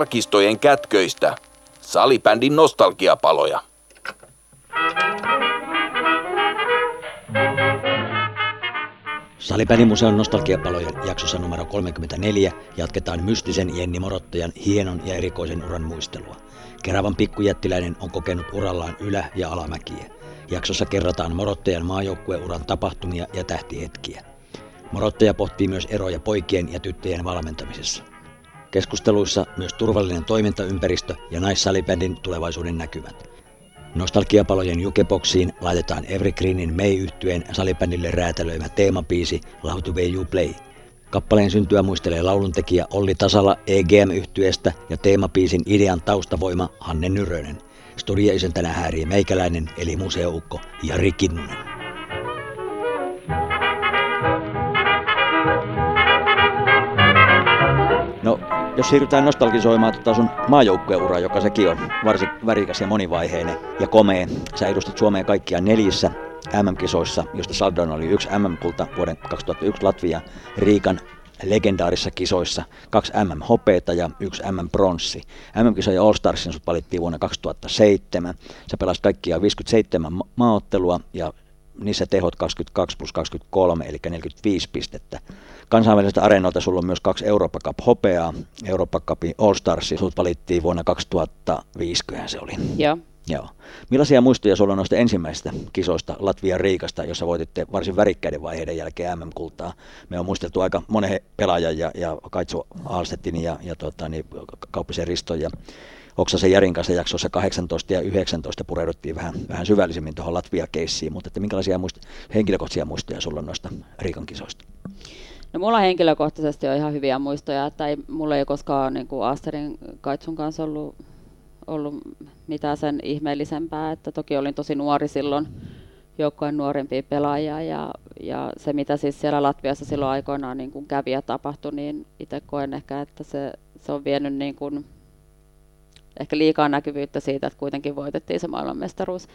arkistojen kätköistä. Salibändin nostalgiapaloja. Salibändimuseon nostalgiapalojen jaksossa numero 34 jatketaan mystisen Jenni Morottajan hienon ja erikoisen uran muistelua. Keravan pikkujättiläinen on kokenut urallaan ylä- ja alamäkiä. Jaksossa kerrotaan Morottajan maajoukkueuran tapahtumia ja tähtihetkiä. Morottaja pohtii myös eroja poikien ja tyttöjen valmentamisessa. Keskusteluissa myös turvallinen toimintaympäristö ja naissalibändin tulevaisuuden näkymät. Nostalgiapalojen jukeboksiin laitetaan Evergreenin May yhtyeen salibändille räätälöimä teemapiisi Love to You Play. Kappaleen syntyä muistelee lauluntekijä Olli Tasala egm yhtyeestä ja teemapiisin idean taustavoima Hanne Nyrönen. Studioisäntänä häärii meikäläinen eli museoukko Jari Kinnunen. Jos siirrytään nostalgisoimaan tota sun maajoukkueuraa, joka sekin on varsin värikäs ja monivaiheinen ja komea. Sä edustit Suomeen kaikkia neljässä MM-kisoissa, josta saldoina oli yksi MM-kulta vuoden 2001 Latvia Riikan legendaarissa kisoissa, kaksi MM-hopeeta ja yksi MM-pronssi. MM-kisoja All Starsin sut valittiin vuonna 2007. Sä pelasit kaikkia 57 maaottelua ja niissä tehot 22 plus 23, eli 45 pistettä. Kansainväliseltä areenoilta sulla on myös kaksi Eurooppa Cup hopeaa. Eurooppa Cupin All Stars, sut valittiin vuonna 2005, se oli. Joo. Joo. Millaisia muistoja sulla on noista ensimmäisistä kisoista Latvian Riikasta, jossa voititte varsin värikkäiden vaiheiden jälkeen MM-kultaa? Me on muisteltu aika monen pelaajan ja, ja Kaitsu Alstettin ja, ja tota, niin, Kauppisen Riston ja Oksasen Järin kanssa jaksossa 18 ja 19 pureuduttiin vähän, vähän syvällisemmin tuohon Latvia-keissiin, mutta että minkälaisia muist- henkilökohtaisia muistoja sulla noista Riikan kisoista? No mulla henkilökohtaisesti on ihan hyviä muistoja, että ei, mulla ei koskaan niin kuin Asterin Kaitsun kanssa ollut, ollut mitään sen ihmeellisempää, että toki olin tosi nuori silloin, joukkojen nuorempia pelaajia ja, ja se mitä siis siellä Latviassa silloin aikoinaan niin kuin kävi ja tapahtui, niin itse koen ehkä, että se, se on vienyt niin kuin ehkä liikaa näkyvyyttä siitä, että kuitenkin voitettiin se maailmanmestaruus.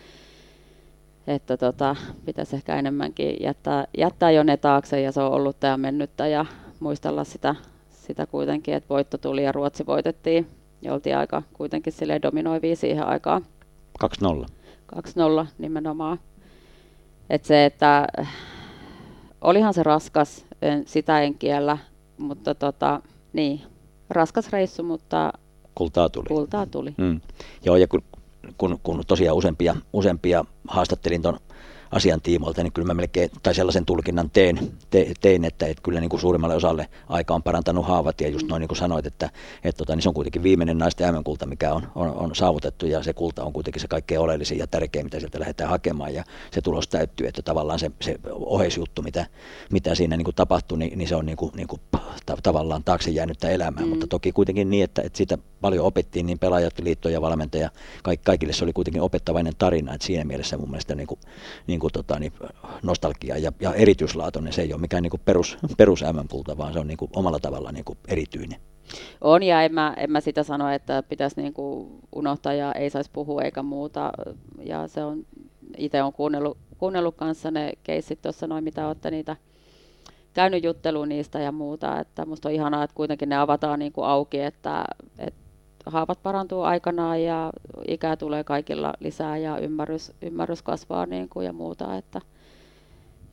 Että tota, pitäisi ehkä enemmänkin jättää, jättää jo ne taakse ja se on ollut ja mennyttä ja muistella sitä, sitä kuitenkin, että voitto tuli ja Ruotsi voitettiin. Ja oltiin aika kuitenkin sille dominoivia siihen aikaan. 2-0. 2-0 nimenomaan. Et se, että olihan se raskas, en, sitä en kiellä, mutta tota, niin, raskas reissu, mutta kultaa tuli. Kultaa tuli. Mm. Joo, ja kun, kun, kun tosiaan useampia, useampia haastattelin tuon asian tiimoilta, niin kyllä mä melkein, tai sellaisen tulkinnan teen, te, tein, että, että kyllä niin kuin suurimmalle osalle aika on parantanut haavat, ja just noin niin kuin sanoit, että, että tota, niin se on kuitenkin viimeinen naisten MM-kulta, mikä on, on, on, saavutettu, ja se kulta on kuitenkin se kaikkein oleellisin ja tärkein, mitä sieltä lähdetään hakemaan, ja se tulos täyttyy, että tavallaan se, se oheisjuttu, mitä, mitä siinä niin kuin tapahtui, niin, niin se on niin kuin, niin kuin, tavallaan taakse jäänyttä elämää, mm. mutta toki kuitenkin niin, että, että siitä paljon opettiin, niin pelaajat, liitto ja valmentaja, kaik, kaikille se oli kuitenkin opettavainen tarina, että siinä mielessä mun mielestä niin kuin, niin kuin tota, niin nostalgia ja, ja erityislaatuinen, se ei ole mikään niin kuin perus, perus MM-kulta, vaan se on niin kuin omalla tavalla niin kuin erityinen. On ja en mä, en mä sitä sano, että pitäisi niin kuin unohtaa ja ei saisi puhua eikä muuta. Ja se on, itse on kuunnellut, kuunnellut kanssa ne keissit tuossa noin, mitä olette niitä käynyt jutteluun niistä ja muuta. Että musta on ihanaa, että kuitenkin ne avataan niin kuin auki, että, että haavat parantuu aikanaan ja ikää tulee kaikilla lisää ja ymmärrys, ymmärrys kasvaa niin kuin ja muuta. Että,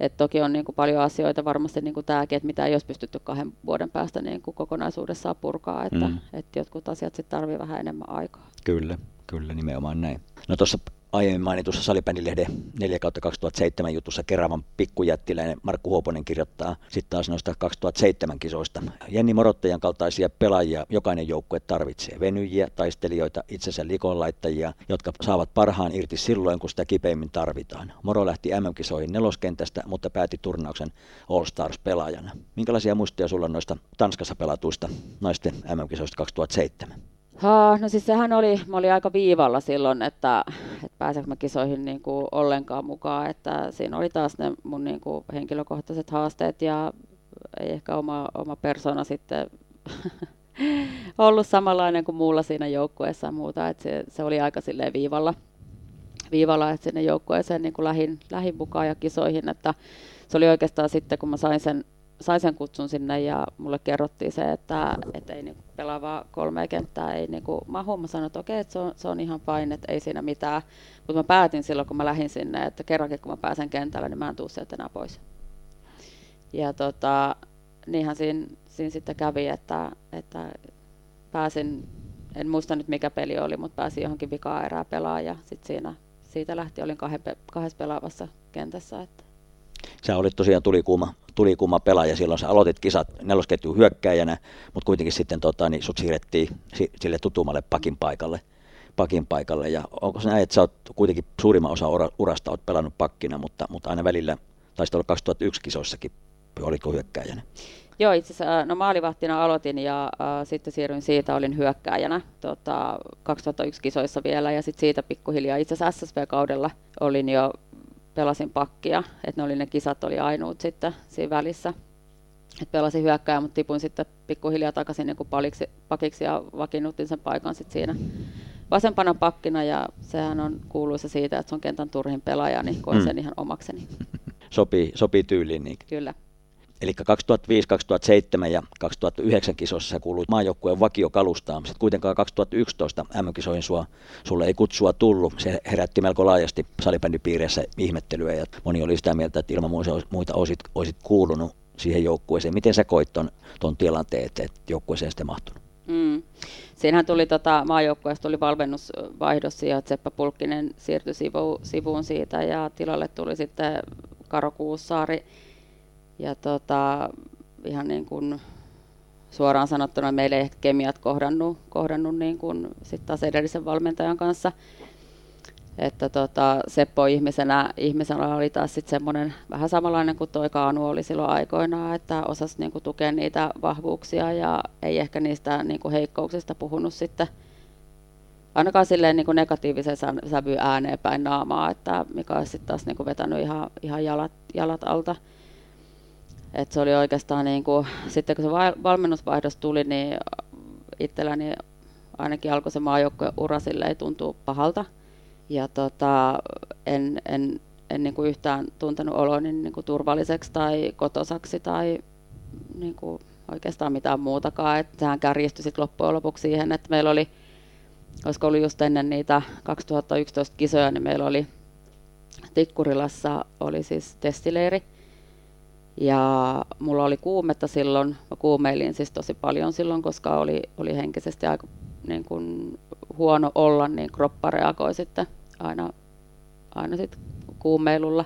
et toki on niin kuin paljon asioita varmasti niin kuin tämäkin, että mitä ei olisi pystytty kahden vuoden päästä niin kuin kokonaisuudessaan purkaa, että, mm. että jotkut asiat sitten tarvii vähän enemmän aikaa. Kyllä, kyllä nimenomaan näin. No tuossa aiemmin mainitussa salibändilehden 4 2007 jutussa Keravan pikkujättiläinen Markku Huoponen kirjoittaa sitten taas noista 2007 kisoista. Jenni Morottajan kaltaisia pelaajia jokainen joukkue tarvitsee. Venyjiä, taistelijoita, itsensä likonlaittajia, jotka saavat parhaan irti silloin, kun sitä kipeimmin tarvitaan. Moro lähti MM-kisoihin neloskentästä, mutta päätti turnauksen All Stars pelaajana. Minkälaisia muistoja sulla noista Tanskassa pelatuista naisten MM-kisoista 2007? No siis sehän oli, mä olin aika viivalla silloin, että, että pääsenkö mä kisoihin niin kuin ollenkaan mukaan, että siinä oli taas ne mun niin kuin henkilökohtaiset haasteet ja ei ehkä oma, oma persona sitten ollut samanlainen kuin muulla siinä joukkueessa ja muuta, että se, se oli aika silleen viivalla, viivalla että sinne joukkueeseen niin kuin lähin, lähin mukaan ja kisoihin, että se oli oikeastaan sitten, kun mä sain sen sain sen kutsun sinne ja mulle kerrottiin se, että, että ei niinku pelaavaa kolme kenttää ei niinku mahu. Mä sanoin, että okei, että se on, se on ihan fine, että ei siinä mitään. Mutta mä päätin silloin, kun mä lähdin sinne, että kerrankin kun mä pääsen kentälle, niin mä en tuu sieltä enää pois. Ja tota, niinhän siinä, siinä sitten kävi, että, että pääsin, en muista nyt mikä peli oli, mutta pääsin johonkin vikaa erää pelaa ja sitten siinä, siitä lähti olin kahden, kahdessa pelaavassa kentässä. Että. Sä olit tosiaan tulikuuma, tulikuuma pelaaja silloin, sä aloitit kisat nelosketjun hyökkäjänä, mutta kuitenkin sitten tota, niin sut siirrettiin sille tutummalle pakin paikalle. Pakin paikalle. Ja onko se näin, että sä oot kuitenkin suurimman osa urasta oot pelannut pakkina, mutta, mutta aina välillä, taisi olla 2001 kisoissakin, olitko hyökkäjänä? Joo, itse asiassa no maalivahtina aloitin ja äh, sitten siirryin siitä, olin hyökkääjänä tota, 2001 kisoissa vielä ja sitten siitä pikkuhiljaa itse asiassa SSV-kaudella olin jo, pelasin pakkia, että ne oli ne kisat oli ainoat sitten siinä välissä. Et pelasin hyökkääjä, mutta tipuin sitten pikkuhiljaa takaisin niin paliksi, pakiksi ja vakiinnutin sen paikan sitten siinä vasempana pakkina ja sehän on kuuluisa siitä, että se on kentän turhin pelaaja, niin koin mm. sen ihan omakseni. Sopii, sopii tyyliin. Niin. Kyllä. Eli 2005, 2007 ja 2009 kisoissa kuului maajoukkueen vakiokalustaan. Sitten kuitenkaan 2011 MM-kisoihin sua, sulle ei kutsua tullut. Se herätti melko laajasti salibändipiireissä ihmettelyä ja moni oli sitä mieltä, että ilman muita olisit, olisit kuulunut siihen joukkueeseen. Miten sä koit ton, ton tilanteen, että joukkueeseen sitten mahtunut? Mm. Siinähän tuli tota, maajoukkueesta tuli valmennusvaihdos ja Tseppä Pulkkinen siirtyi sivu, sivuun siitä ja tilalle tuli sitten Karo Kuussaari ja tota, ihan niin kuin suoraan sanottuna meillä ei ehkä kemiat kohdannut, kohdannut niin kuin sit taas edellisen valmentajan kanssa. Että tota, Seppo ihmisenä, ihmisenä oli taas sitten semmoinen vähän samanlainen kuin toi Kaanu oli silloin aikoinaan, että osasi niin kuin tukea niitä vahvuuksia ja ei ehkä niistä niin kuin heikkouksista puhunut sitten ainakaan silleen niin kuin negatiivisen sävy ääneen päin naamaa, että mikä olisi sitten taas niin kuin vetänyt ihan, ihan jalat, jalat alta. Et se oli oikeastaan niin kuin, sitten kun se valmennusvaihdos tuli, niin itselläni ainakin alkoi se maajoukkojen ura silleen tuntuu pahalta. Ja tota, en, en, en niin kuin yhtään tuntenut oloni niin kuin turvalliseksi tai kotosaksi tai niin kuin oikeastaan mitään muutakaan. Et sehän kärjistyi sitten loppujen lopuksi siihen, että meillä oli, olisiko ollut just ennen niitä 2011 kisoja, niin meillä oli Tikkurilassa oli siis testileiri, ja mulla oli kuumetta silloin, mä kuumeilin siis tosi paljon silloin, koska oli, oli henkisesti aika niin kuin huono olla, niin kroppa reagoi sitten aina, aina sit kuumeilulla.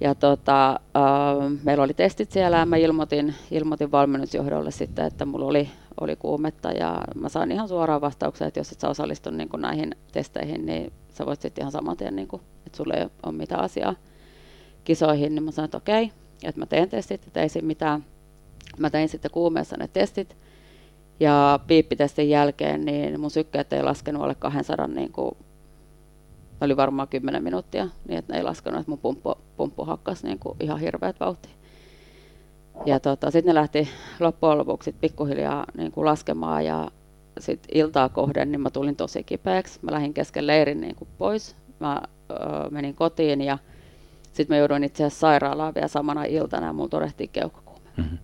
Ja tota, äh, meillä oli testit siellä ja mä ilmoitin, ilmoitin valmennusjohdolle sitten, että mulla oli, oli kuumetta. Ja mä sain ihan suoraan vastauksen, että jos et sä osallistu niin kuin näihin testeihin, niin sä voit sitten ihan saman tien, niin kuin, että sulla ei ole mitään asiaa kisoihin, niin mä sanoin, että okei, okay että mä teen testit, että ei siinä mitään. Mä tein sitten kuumeessa ne testit ja piippitestin jälkeen niin mun sykkeet ei laskenut alle 200, niin kuin, oli varmaan 10 minuuttia, niin että ne ei laskenut, että mun pumppu, pumppu hakkas niin kuin ihan hirveät vauhtia. Ja tota, sitten ne lähti loppujen lopuksi pikkuhiljaa niin kuin laskemaan ja sitten iltaa kohden niin mä tulin tosi kipeäksi. Mä lähdin kesken leirin niin kuin pois. Mä ö, menin kotiin ja sitten mä jouduin itse asiassa sairaalaan vielä samana iltana ja mulla todettiin keuhkokuume. Mm-hmm.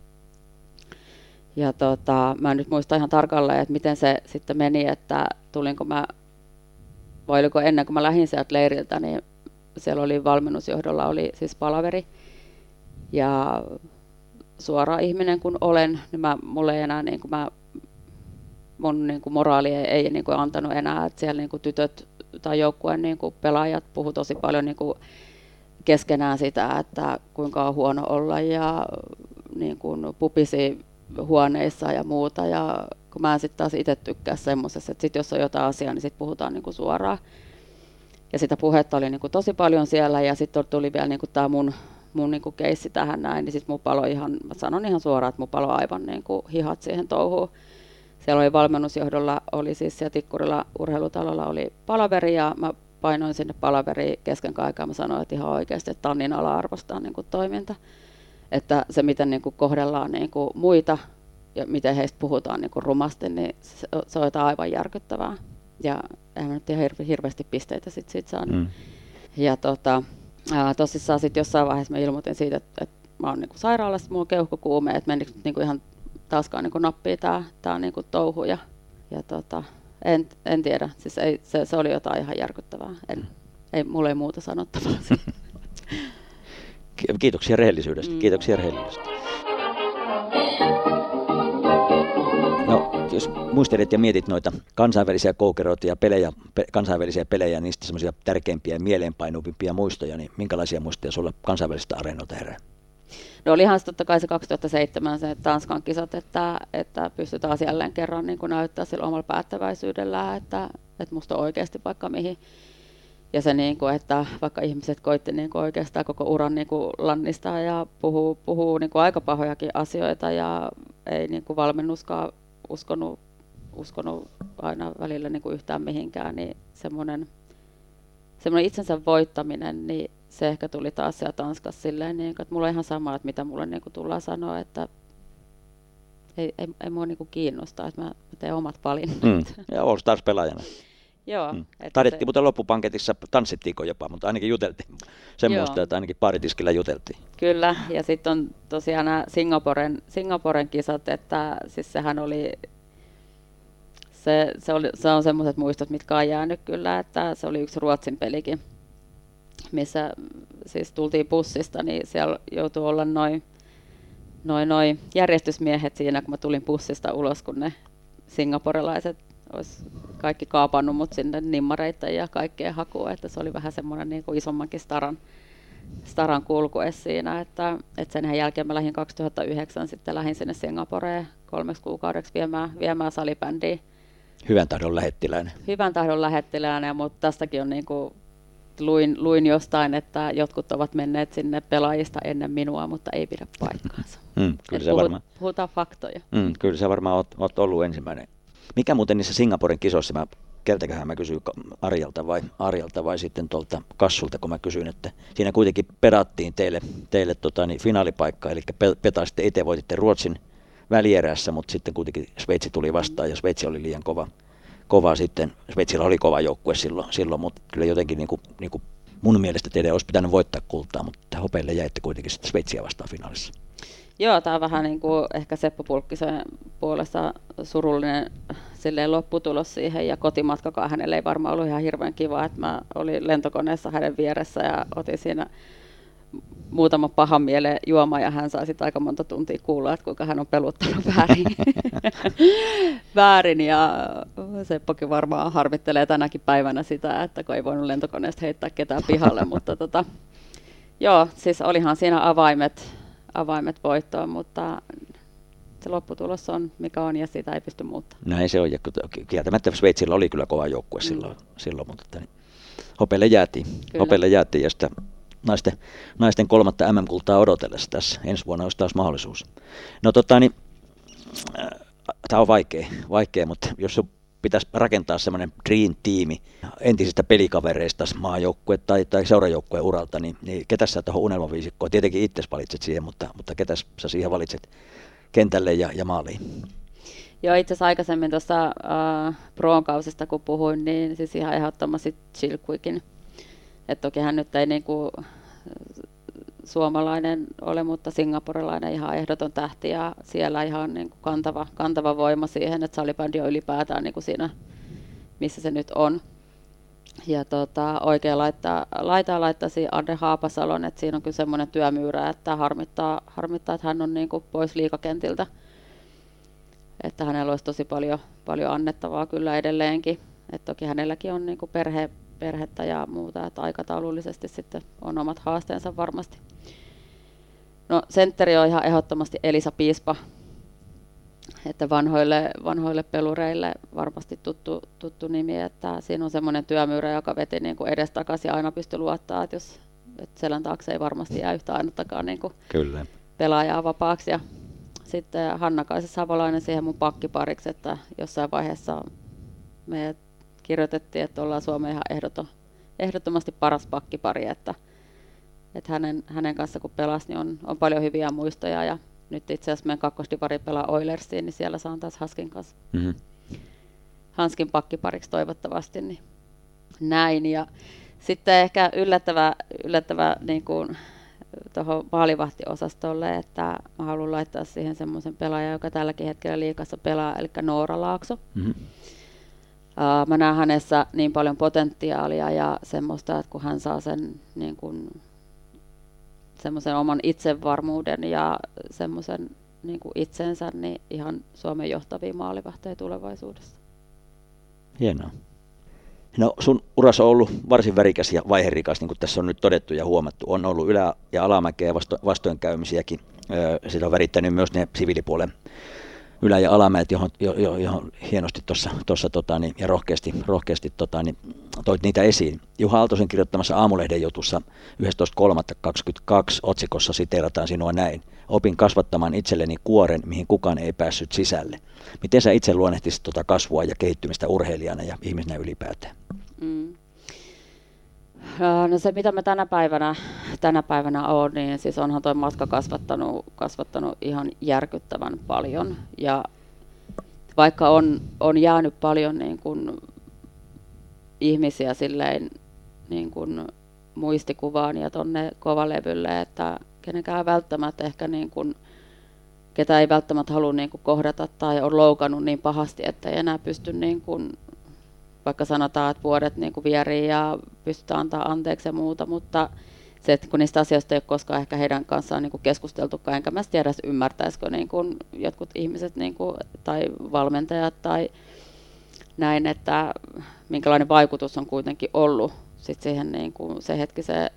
Ja tota, mä en nyt muista ihan tarkalleen, että miten se sitten meni, että tulinko mä, vai oliko ennen kuin mä lähdin sieltä leiriltä, niin siellä oli valmennusjohdolla oli siis palaveri. Ja suora ihminen kun olen, niin mä, mulle ei enää niin kuin mä, mun niin kuin moraali ei, ei niin kuin antanut enää, että siellä niin kuin tytöt tai joukkueen niin kuin pelaajat puhu tosi paljon niin kuin keskenään sitä, että kuinka on huono olla ja niin kuin pupisi huoneissa ja muuta. Ja kun mä sitten taas itse tykkää semmoisessa, että sit jos on jotain asiaa, niin sitten puhutaan niin kuin suoraan. Ja sitä puhetta oli niin kuin tosi paljon siellä ja sitten tuli vielä niin kuin tämä mun, mun niin kuin keissi tähän näin, niin sitten mun palo ihan, mä sanon ihan suoraan, että mun palo aivan niin kuin hihat siihen touhuun. Siellä oli valmennusjohdolla, oli siis siellä Tikkurilla urheilutalolla oli palaveri ja mä painoin sinne palaveriin kesken kaiken. Mä sanoin, että ihan oikeasti, että tämä on niin ala-arvostaa niin kuin toiminta. Että se, miten niin kuin kohdellaan niin kuin muita ja miten heistä puhutaan niin kuin rumasti, niin se, se on jotain aivan järkyttävää. Ja eihän nyt ihan hirve, hirveästi pisteitä sit siitä saanut. Mm. Ja tota, ää, tosissaan sitten jossain vaiheessa mä ilmoitin siitä, että, että mä oon niin sairaalassa, mulla on keuhkokuume, että menikö niin kuin ihan taaskaan niin kuin nappii tämä, tämä niin kuin touhu. Ja, ja tota, en, en tiedä, siis ei, se, se, oli jotain ihan järkyttävää. En, ei, mulla ei muuta sanottavaa. Kiitoksia rehellisyydestä. Mm. Kiitoksia rehellisyydestä. No, jos muistelet ja mietit noita kansainvälisiä koukeroita ja pelejä, pe, kansainvälisiä pelejä, niistä semmoisia tärkeimpiä ja mieleenpainuvimpia muistoja, niin minkälaisia muistoja sulla kansainvälisistä areenoilta herää? No olihan se totta kai se 2007 se Tanskan kisat, että, että pystytään jälleen kerran niin kuin näyttää sillä omalla päättäväisyydellä, että, että musta oikeasti vaikka mihin. Ja se, niin kuin, että vaikka ihmiset koitti niin kuin oikeastaan koko uran niin kuin lannistaa ja puhuu, puhuu niin kuin aika pahojakin asioita ja ei niin kuin valmennuskaan uskonut, uskonut aina välillä niin kuin yhtään mihinkään, niin semmoinen, semmoinen itsensä voittaminen, niin se ehkä tuli taas siellä Tanskassa silleen, niin, että mulla on ihan sama, että mitä mulle niin kuin tullaan sanoa, että ei, ei, ei mua niin kuin kiinnosta, että mä, mä teen omat valinnat. Mm. Ja All Stars pelaajana. Joo. Mm. Taidettiin se... mutta loppupanketissa, tanssittiinko jopa, mutta ainakin juteltiin. Sen muista, että ainakin paaritiskillä juteltiin. Kyllä, ja sitten on tosiaan nämä Singaporen, Singaporen kisat, että siis sehän oli se, se, oli, se on semmoiset muistot, mitkä on jäänyt kyllä, että se oli yksi Ruotsin pelikin, missä siis tultiin bussista, niin siellä joutui olla noin noi, noi järjestysmiehet siinä, kun mä tulin bussista ulos, kun ne singaporelaiset olisi kaikki kaapannut mut sinne nimmareita ja kaikkea hakua, että se oli vähän semmoinen niin kuin isommankin staran, staran kulkue siinä, että, että sen jälkeen mä lähdin 2009 sitten lähdin sinne Singaporeen kolmeksi kuukaudeksi viemään, viemään salibändiä. Hyvän tahdon lähettiläinen. Hyvän tahdon lähettiläinen, mutta tästäkin on niin kuin luin, luin jostain, että jotkut ovat menneet sinne pelaajista ennen minua, mutta ei pidä paikkaansa. Mm, kyllä se puhut, varmaan. Puhutaan faktoja. Mm, kyllä se varmaan olet, olet ollut ensimmäinen. Mikä muuten niissä Singaporen kisoissa, mä, keltäköhän mä kysyin Arjalta vai, Arjalta vai sitten tuolta Kassulta, kun mä kysyin, että siinä kuitenkin pedattiin teille, teille tota, niin, finaalipaikka, eli petasitte itse, voititte Ruotsin välierässä, mutta sitten kuitenkin Sveitsi tuli vastaan ja Sveitsi oli liian kova, kova sitten. Sveitsillä oli kova joukkue silloin, silloin mutta kyllä jotenkin niin kuin, niin kuin mun mielestä teidän olisi pitänyt voittaa kultaa, mutta hopeille jäitte kuitenkin sitten Sveitsiä vastaan finaalissa. Joo, tämä on vähän niin kuin ehkä Seppo Pulkkisen puolesta surullinen silleen lopputulos siihen ja kotimatkakaan hänelle ei varmaan ollut ihan hirveän kiva, että mä olin lentokoneessa hänen vieressä ja otin siinä muutama pahan mieleen juoma ja hän sai sitten aika monta tuntia kuulla, että kuinka hän on peluttanut väärin. väärin ja Seppokin varmaan harmittelee tänäkin päivänä sitä, että kun ei voinut lentokoneesta heittää ketään pihalle, mutta tota, joo, siis olihan siinä avaimet, avaimet voittoon, mutta se lopputulos on mikä on ja sitä ei pysty muuttamaan. Näin se on ja kieltämättä Sveitsillä oli kyllä kova joukkue mm. silloin, silloin mutta niin, hopeille jäätiin, hopeille jäätiin ja sitä naisten, naisten kolmatta MM-kultaa odotellessa tässä. Ensi vuonna olisi taas mahdollisuus. No tota, niin, äh, tämä on vaikea, vaikea, mutta jos pitäisi rakentaa semmoinen dream tiimi entisistä pelikavereista, maajoukkue tai, tai seurajoukkueen uralta, niin, niin ketä sä tuohon unelmaviisikkoon? Tietenkin itse valitset siihen, mutta, mutta ketä sä siihen valitset kentälle ja, ja maaliin? Joo, itse asiassa aikaisemmin tuossa äh, Proon kausista kun puhuin, niin siis ihan ehdottomasti Chilquikin että toki hän nyt ei niin kuin suomalainen ole, mutta singaporelainen ihan ehdoton tähti ja siellä ihan niin kuin kantava, kantava voima siihen, että salibändi on ylipäätään niin kuin siinä, missä se nyt on. Ja tota, oikein laittaa, laitaa laittaisi Andre Haapasalon, että siinä on kyllä semmoinen työmyyrä, että harmittaa, harmittaa että hän on niin kuin pois liikakentiltä. Että hänellä olisi tosi paljon, paljon annettavaa kyllä edelleenkin. että toki hänelläkin on niin kuin perhe, perhettä ja muuta, että aikataulullisesti sitten on omat haasteensa varmasti. No sentteri on ihan ehdottomasti Elisa Piispa, että vanhoille, vanhoille pelureille varmasti tuttu, tuttu nimi, että siinä on semmoinen työmyyrä, joka veti niin kuin edestakaisin ja aina pystyi luottaa, että jos että selän taakse ei varmasti jää yhtä ainuttakaan niin kuin Kyllä. pelaajaa vapaaksi. Ja sitten Hanna Kaisa Savolainen siihen mun pakkipariksi, että jossain vaiheessa me kirjoitettiin, että ollaan Suomen ihan ehdoton, ehdottomasti paras pakkipari, että, että hänen, hänen kanssa kun pelasi, niin on, on paljon hyviä muistoja ja nyt itse asiassa meidän kakkosdivari pelaa Oilersiin, niin siellä saan taas Haskin kanssa. Mm-hmm. Hanskin pakkipariksi toivottavasti, niin näin. Ja sitten ehkä yllättävä, yllättävä niin kuin, tuohon maalivahtiosastolle, että mä haluan laittaa siihen semmoisen pelaajan, joka tälläkin hetkellä liikassa pelaa, eli Noora Laakso. Mm-hmm. Mä näen hänessä niin paljon potentiaalia ja semmoista, että kun hän saa sen niin kuin, semmoisen oman itsevarmuuden ja semmoisen niin kuin itsensä, niin ihan Suomen johtavia maalivahteja tulevaisuudessa. Hienoa. No sun uras on ollut varsin värikäs ja vaiherikas, niin kuin tässä on nyt todettu ja huomattu. On ollut ylä- ja alamäkeä vasto- vastoinkäymisiäkin. Sitä on värittänyt myös ne siviilipuolen ylä- ja alamäet, johon, johon, johon hienosti tuossa tota, niin, ja rohkeasti, rohkeasti tota, niin, toit niitä esiin. Juha Aaltosen kirjoittamassa Aamulehden jutussa 11.3.22 otsikossa siteerataan sinua näin. Opin kasvattamaan itselleni kuoren, mihin kukaan ei päässyt sisälle. Miten sä itse luonnehtisit tuota kasvua ja kehittymistä urheilijana ja ihmisenä ylipäätään? Mm. No se, mitä me tänä päivänä, tänä päivänä on, niin siis onhan tuo matka kasvattanut, kasvattanut ihan järkyttävän paljon. Ja vaikka on, on jäänyt paljon niin kuin ihmisiä silleen niin kuin muistikuvaan ja tuonne kovalevylle, että kenenkään välttämättä ehkä niin kuin, ketä ei välttämättä halua niin kohdata tai on loukannut niin pahasti, että ei enää pysty niin kuin vaikka sanotaan, että vuodet niin kuin vierii ja pystytään antaa anteeksi ja muuta, mutta se, että kun niistä asioista ei ole koskaan ehkä heidän kanssaan niin keskusteltukaan, enkä mä tiedä, ymmärtäisikö niin kuin jotkut ihmiset niin kuin, tai valmentajat tai näin, että minkälainen vaikutus on kuitenkin ollut sit siihen niin kuin se hetki se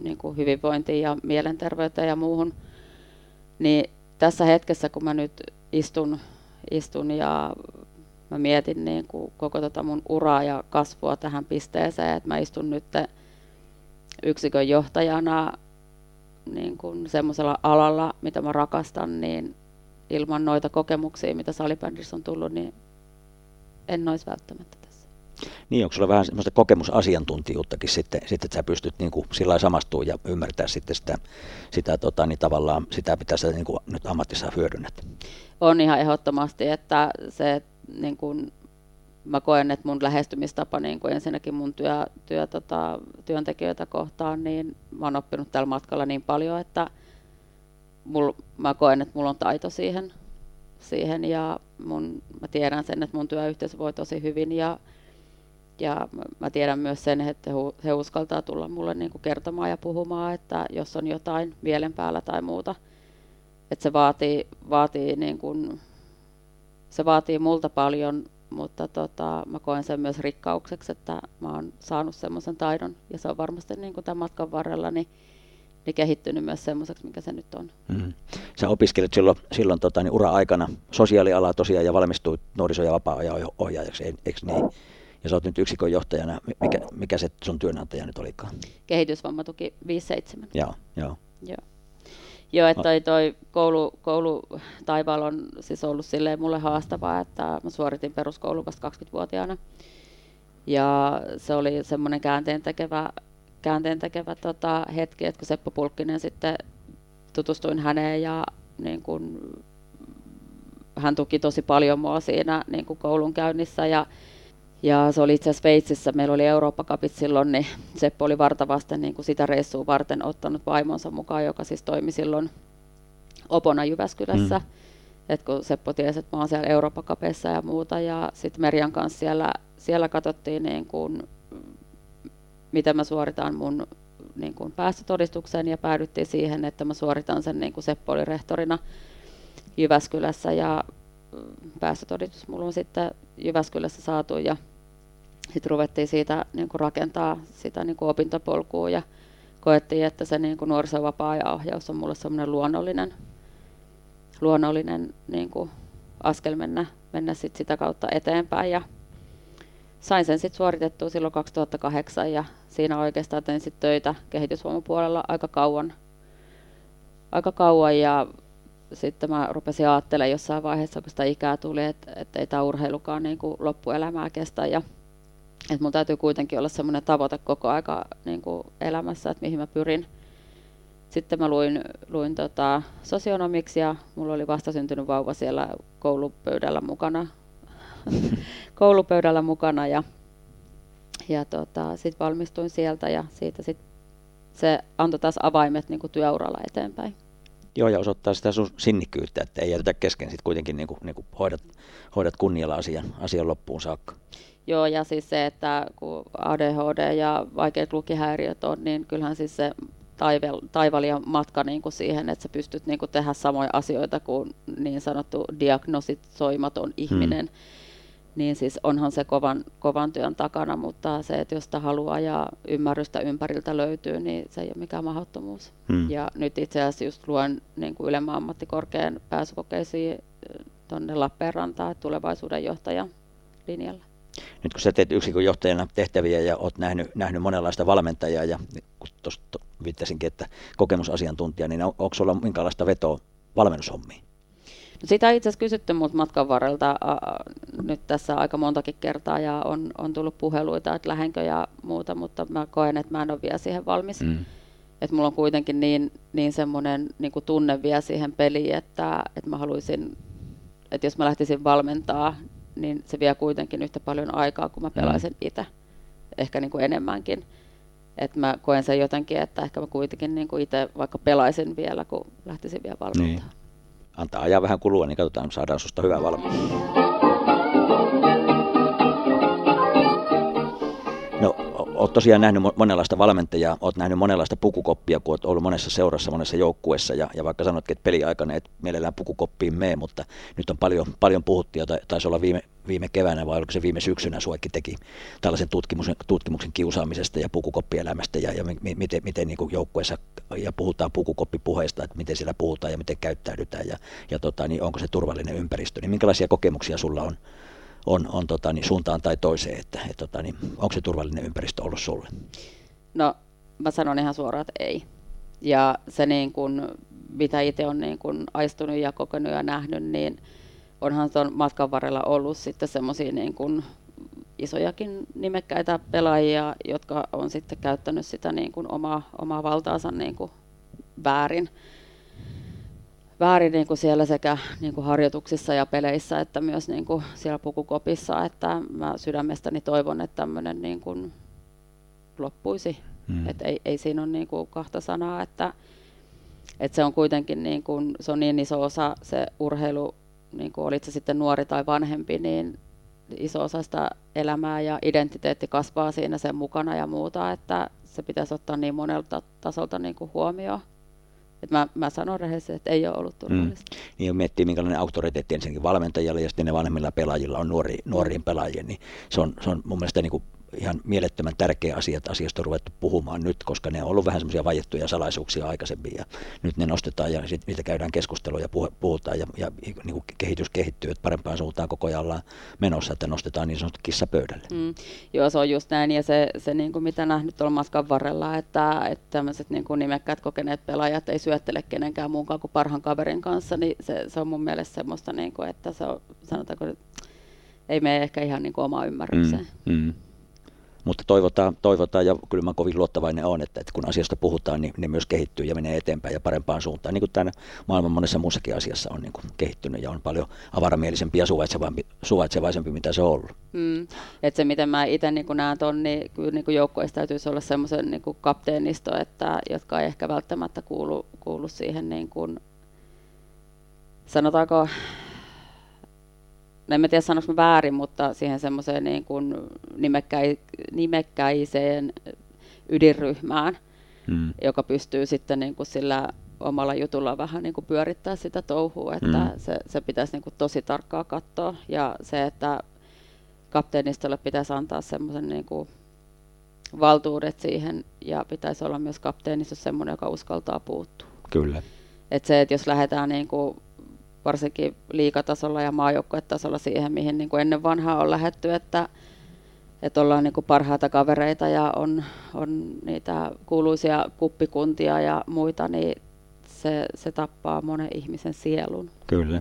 niin kuin hyvinvointiin ja mielenterveyteen ja muuhun, niin tässä hetkessä, kun mä nyt istun, istun ja mä mietin niin kuin koko tota mun uraa ja kasvua tähän pisteeseen, että mä istun nyt yksikön johtajana niin kuin semmoisella alalla, mitä mä rakastan, niin ilman noita kokemuksia, mitä salibändissä on tullut, niin en olisi välttämättä tässä. Niin, onko sulla vähän semmoista kokemusasiantuntijuuttakin sitten, sitten että sä pystyt niin kuin sillä samastua ja ymmärtää sitten sitä, sitä tota, niin tavallaan sitä, mitä sä niin kuin nyt ammatissa hyödynnät? On ihan ehdottomasti, että se, niin kuin mä koen, että mun lähestymistapa niin kuin ensinnäkin mun työ, työ, tota, työntekijöitä kohtaan, niin mä oon oppinut tällä matkalla niin paljon, että mul, mä koen, että mulla on taito siihen, siihen ja mun, mä tiedän sen, että mun työyhteisö voi tosi hyvin ja, ja mä tiedän myös sen, että he, uskaltaa tulla mulle niin kuin kertomaan ja puhumaan, että jos on jotain mielen päällä tai muuta, että se vaatii, vaatii niin kuin se vaatii multa paljon, mutta tota, mä koen sen myös rikkaukseksi, että mä oon saanut semmoisen taidon ja se on varmasti niin kuin tämän matkan varrella niin, niin kehittynyt myös semmoiseksi, mikä se nyt on. Mm. Sä opiskelit silloin, silloin tota, niin ura-aikana sosiaalialaa tosiaan ja valmistuit nuoriso- ja vapaa-ajan ohjaajaksi, eikö niin? Ja sä oot nyt yksikön johtajana. Mikä, mikä se sun työnantaja nyt olikaan? Kehitysvammatuki 57. Joo, joo. joo. Joo, että toi, toi koulu, koulu taivaalla on siis ollut silleen mulle haastavaa, että mä suoritin peruskoulu vasta 20-vuotiaana. Ja se oli semmoinen käänteen tekevä, käänteen tekevä tota, hetki, että kun Seppo Pulkkinen sitten tutustuin häneen ja niin kun, hän tuki tosi paljon mua siinä niin koulun käynnissä ja ja se oli itse asiassa Sveitsissä, meillä oli Eurooppa Cupit silloin, niin Seppo oli vartavasti niin kuin sitä reissua varten ottanut vaimonsa mukaan, joka siis toimi silloin opona Jyväskylässä. Mm. Et kun Seppo tiesi, että mä oon siellä Eurooppa Cupissa ja muuta, ja sitten Merjan kanssa siellä, siellä katsottiin, niin kuin, miten mä suoritan mun niin kuin päästötodistuksen, ja päädyttiin siihen, että mä suoritan sen, niin kuin Seppo oli rehtorina Jyväskylässä, ja päästötodistus mulla on sitten Jyväskylässä saatu, ja sitten ruvettiin siitä niin kuin rakentaa sitä niin kuin opintopolkua ja koettiin, että se niin kuin nuorisovapaa ohjaus on mulle semmoinen luonnollinen, luonnollinen niin kuin askel mennä, mennä sit sitä kautta eteenpäin. Ja sain sen sitten suoritettua silloin 2008 ja siinä oikeastaan tein sit töitä kehitysvoimapuolella aika kauan, aika kauan ja sitten mä rupesin ajattelemaan jossain vaiheessa, kun sitä ikää tuli, että, että ei tämä urheilukaan niin kuin loppuelämää kestä ja että mun täytyy kuitenkin olla semmoinen tavoite koko aika niin kuin elämässä, että mihin mä pyrin. Sitten mä luin, luin tota, sosionomiksi ja mulla oli vastasyntynyt vauva siellä koulupöydällä mukana, koulupöydällä mukana ja, ja tota, sitten valmistuin sieltä ja siitä sitten se antoi taas avaimet niin kuin työuralla eteenpäin. Joo, ja osoittaa sitä sun sinnikkyyttä, että ei jätetä kesken, sitten kuitenkin niin kuin, niin kuin hoidat, hoidat kunnialla asian, asian loppuun saakka. Joo, ja siis se, että kun ADHD ja vaikeat lukihäiriöt on, niin kyllähän siis se taival, taivalia matka niin kuin siihen, että sä pystyt niin kuin tehdä samoja asioita kuin niin sanottu diagnosisoimaton ihminen. Hmm niin siis onhan se kovan, kovan työn takana, mutta se, että jos sitä haluaa ja ymmärrystä ympäriltä löytyy, niin se ei ole mikään mahdottomuus. Hmm. Ja nyt itse asiassa just luen niin kuin ylemmän ammattikorkean pääsykokeisiin tuonne Lappeenrantaan tulevaisuuden johtajan linjalla. Nyt kun sä teet yksikön johtajana tehtäviä ja olet nähnyt, nähnyt monenlaista valmentajaa ja kun tuossa viittasinkin, että kokemusasiantuntija, niin on, onko sulla minkälaista vetoa valmennushommiin? Sitä on itse asiassa kysytty minulta matkan varrelta äh, nyt tässä aika montakin kertaa ja on, on tullut puheluita, että lähenkö ja muuta, mutta mä koen, että mä en ole vielä siihen valmis. Mm. Että mulla on kuitenkin niin, niin semmoinen niin tunne vielä siihen peliin, että, että mä haluaisin, että jos mä lähtisin valmentaa, niin se vie kuitenkin yhtä paljon aikaa, kun mä pelaisin mm. itse. Ehkä niin kuin enemmänkin. Että mä koen sen jotenkin, että ehkä mä kuitenkin niin kuin itse vaikka pelaisin vielä, kun lähtisin vielä valmentaa. Niin antaa ajaa vähän kulua, niin katsotaan, saadaan susta hyvä valmis. Tosiaan nähnyt monenlaista valmentajaa, olet nähnyt monenlaista pukukoppia, kun olet ollut monessa seurassa, monessa joukkueessa, ja, ja vaikka sanotkin, että peliaikana et mielellään pukukoppiin mene, mutta nyt on paljon, paljon puhuttu, tai taisi olla viime, viime keväänä vai oliko se viime syksynä Suekki teki tällaisen tutkimuksen, tutkimuksen kiusaamisesta ja pukukoppielämästä ja, ja miten, miten niin joukkueessa ja puhutaan pukukoppipuheista, että miten siellä puhutaan ja miten käyttäydytään ja, ja tota, niin onko se turvallinen ympäristö, niin minkälaisia kokemuksia sulla on, on, on tota, niin suuntaan tai toiseen, että et, tota, niin onko se turvallinen ympäristö ollut sulle? No mä sanon ihan suoraan, että ei. Ja se niin kun, mitä itse on niin kun aistunut ja kokenut ja nähnyt, niin onhan tuon matkan varrella ollut sitten semmoisia niin kuin isojakin nimekkäitä pelaajia, jotka on sitten käyttänyt sitä niin kuin omaa, omaa valtaansa niin kuin väärin, väärin niin kuin siellä sekä niin kuin harjoituksissa ja peleissä että myös niin kuin siellä pukukopissa, että mä sydämestäni toivon, että tämmöinen niin kuin loppuisi. Mm. Et ei, ei siinä ole niin kuin kahta sanaa, että, että se on kuitenkin niin kuin, se on niin iso osa se urheilu niin kuin olit se sitten nuori tai vanhempi, niin iso osa sitä elämää ja identiteetti kasvaa siinä sen mukana ja muuta, että se pitäisi ottaa niin monelta tasolta niin kuin huomioon. Et mä, mä sanon rehellisesti, että ei ole ollut turvallista. Mm. Niin miettii, minkälainen auktoriteetti ensinnäkin valmentajalla ja sitten ne vanhemmilla pelaajilla on nuori, nuoriin pelaajien, niin se on, se on mun mielestä niin kuin ihan mielettömän tärkeä asia, että asiasta on ruvettu puhumaan nyt, koska ne on ollut vähän semmoisia vaiettuja salaisuuksia aikaisemmin ja nyt ne nostetaan ja sitten niitä käydään keskustelua ja puhutaan ja, ja niin kuin kehitys kehittyy, että parempaan suuntaan koko ajan ollaan menossa, että nostetaan niin sanottu kissa pöydälle. Mm. Joo, se on just näin ja se, se niin kuin mitä nähnyt tuolla matkan varrella, että, että tämmöiset niin kuin nimekkäät kokeneet pelaajat ei syöttele kenenkään muunkaan kuin parhaan kaverin kanssa, niin se, se on mun mielestä semmoista, niin kuin, että se on, sanotaanko, ei mene ehkä ihan niin kuin omaa ymmärrykseen. Mm, mm mutta toivotaan, toivotaan ja kyllä mä kovin luottavainen on, että, että kun asiasta puhutaan, niin ne myös kehittyy ja menee eteenpäin ja parempaan suuntaan, niin kuin tämä maailman monessa muussakin asiassa on niin kuin kehittynyt ja on paljon avaramielisempi ja suvaitsevaisempi, suvaitsevaisempi mitä se on ollut. Mm. Et se, miten mä itse niin näen tuon, niin kyllä niin joukkueessa täytyisi olla semmoisen niin kapteenisto, että, jotka ei ehkä välttämättä kuulu, kuulu siihen, niin kuin, sanotaanko, en tiedä sanoinko väärin, mutta siihen semmoiseen niin kuin nimekkäi, nimekkäiseen ydinryhmään, mm. joka pystyy sitten niin kuin sillä omalla jutulla vähän niin kuin pyörittää sitä touhua, että mm. se, se pitäisi niin kuin tosi tarkkaa katsoa. Ja se, että kapteenistolle pitäisi antaa semmoisen niin kuin valtuudet siihen ja pitäisi olla myös kapteenistossa semmoinen, joka uskaltaa puuttua. Kyllä. Et se, että jos lähdetään niin kuin varsinkin liikatasolla ja maajoukkuetasolla siihen, mihin niin kuin ennen vanhaa on lähetty, että, että ollaan niin kuin parhaita kavereita ja on, on niitä kuuluisia kuppikuntia ja muita, niin se, se tappaa monen ihmisen sielun. Kyllä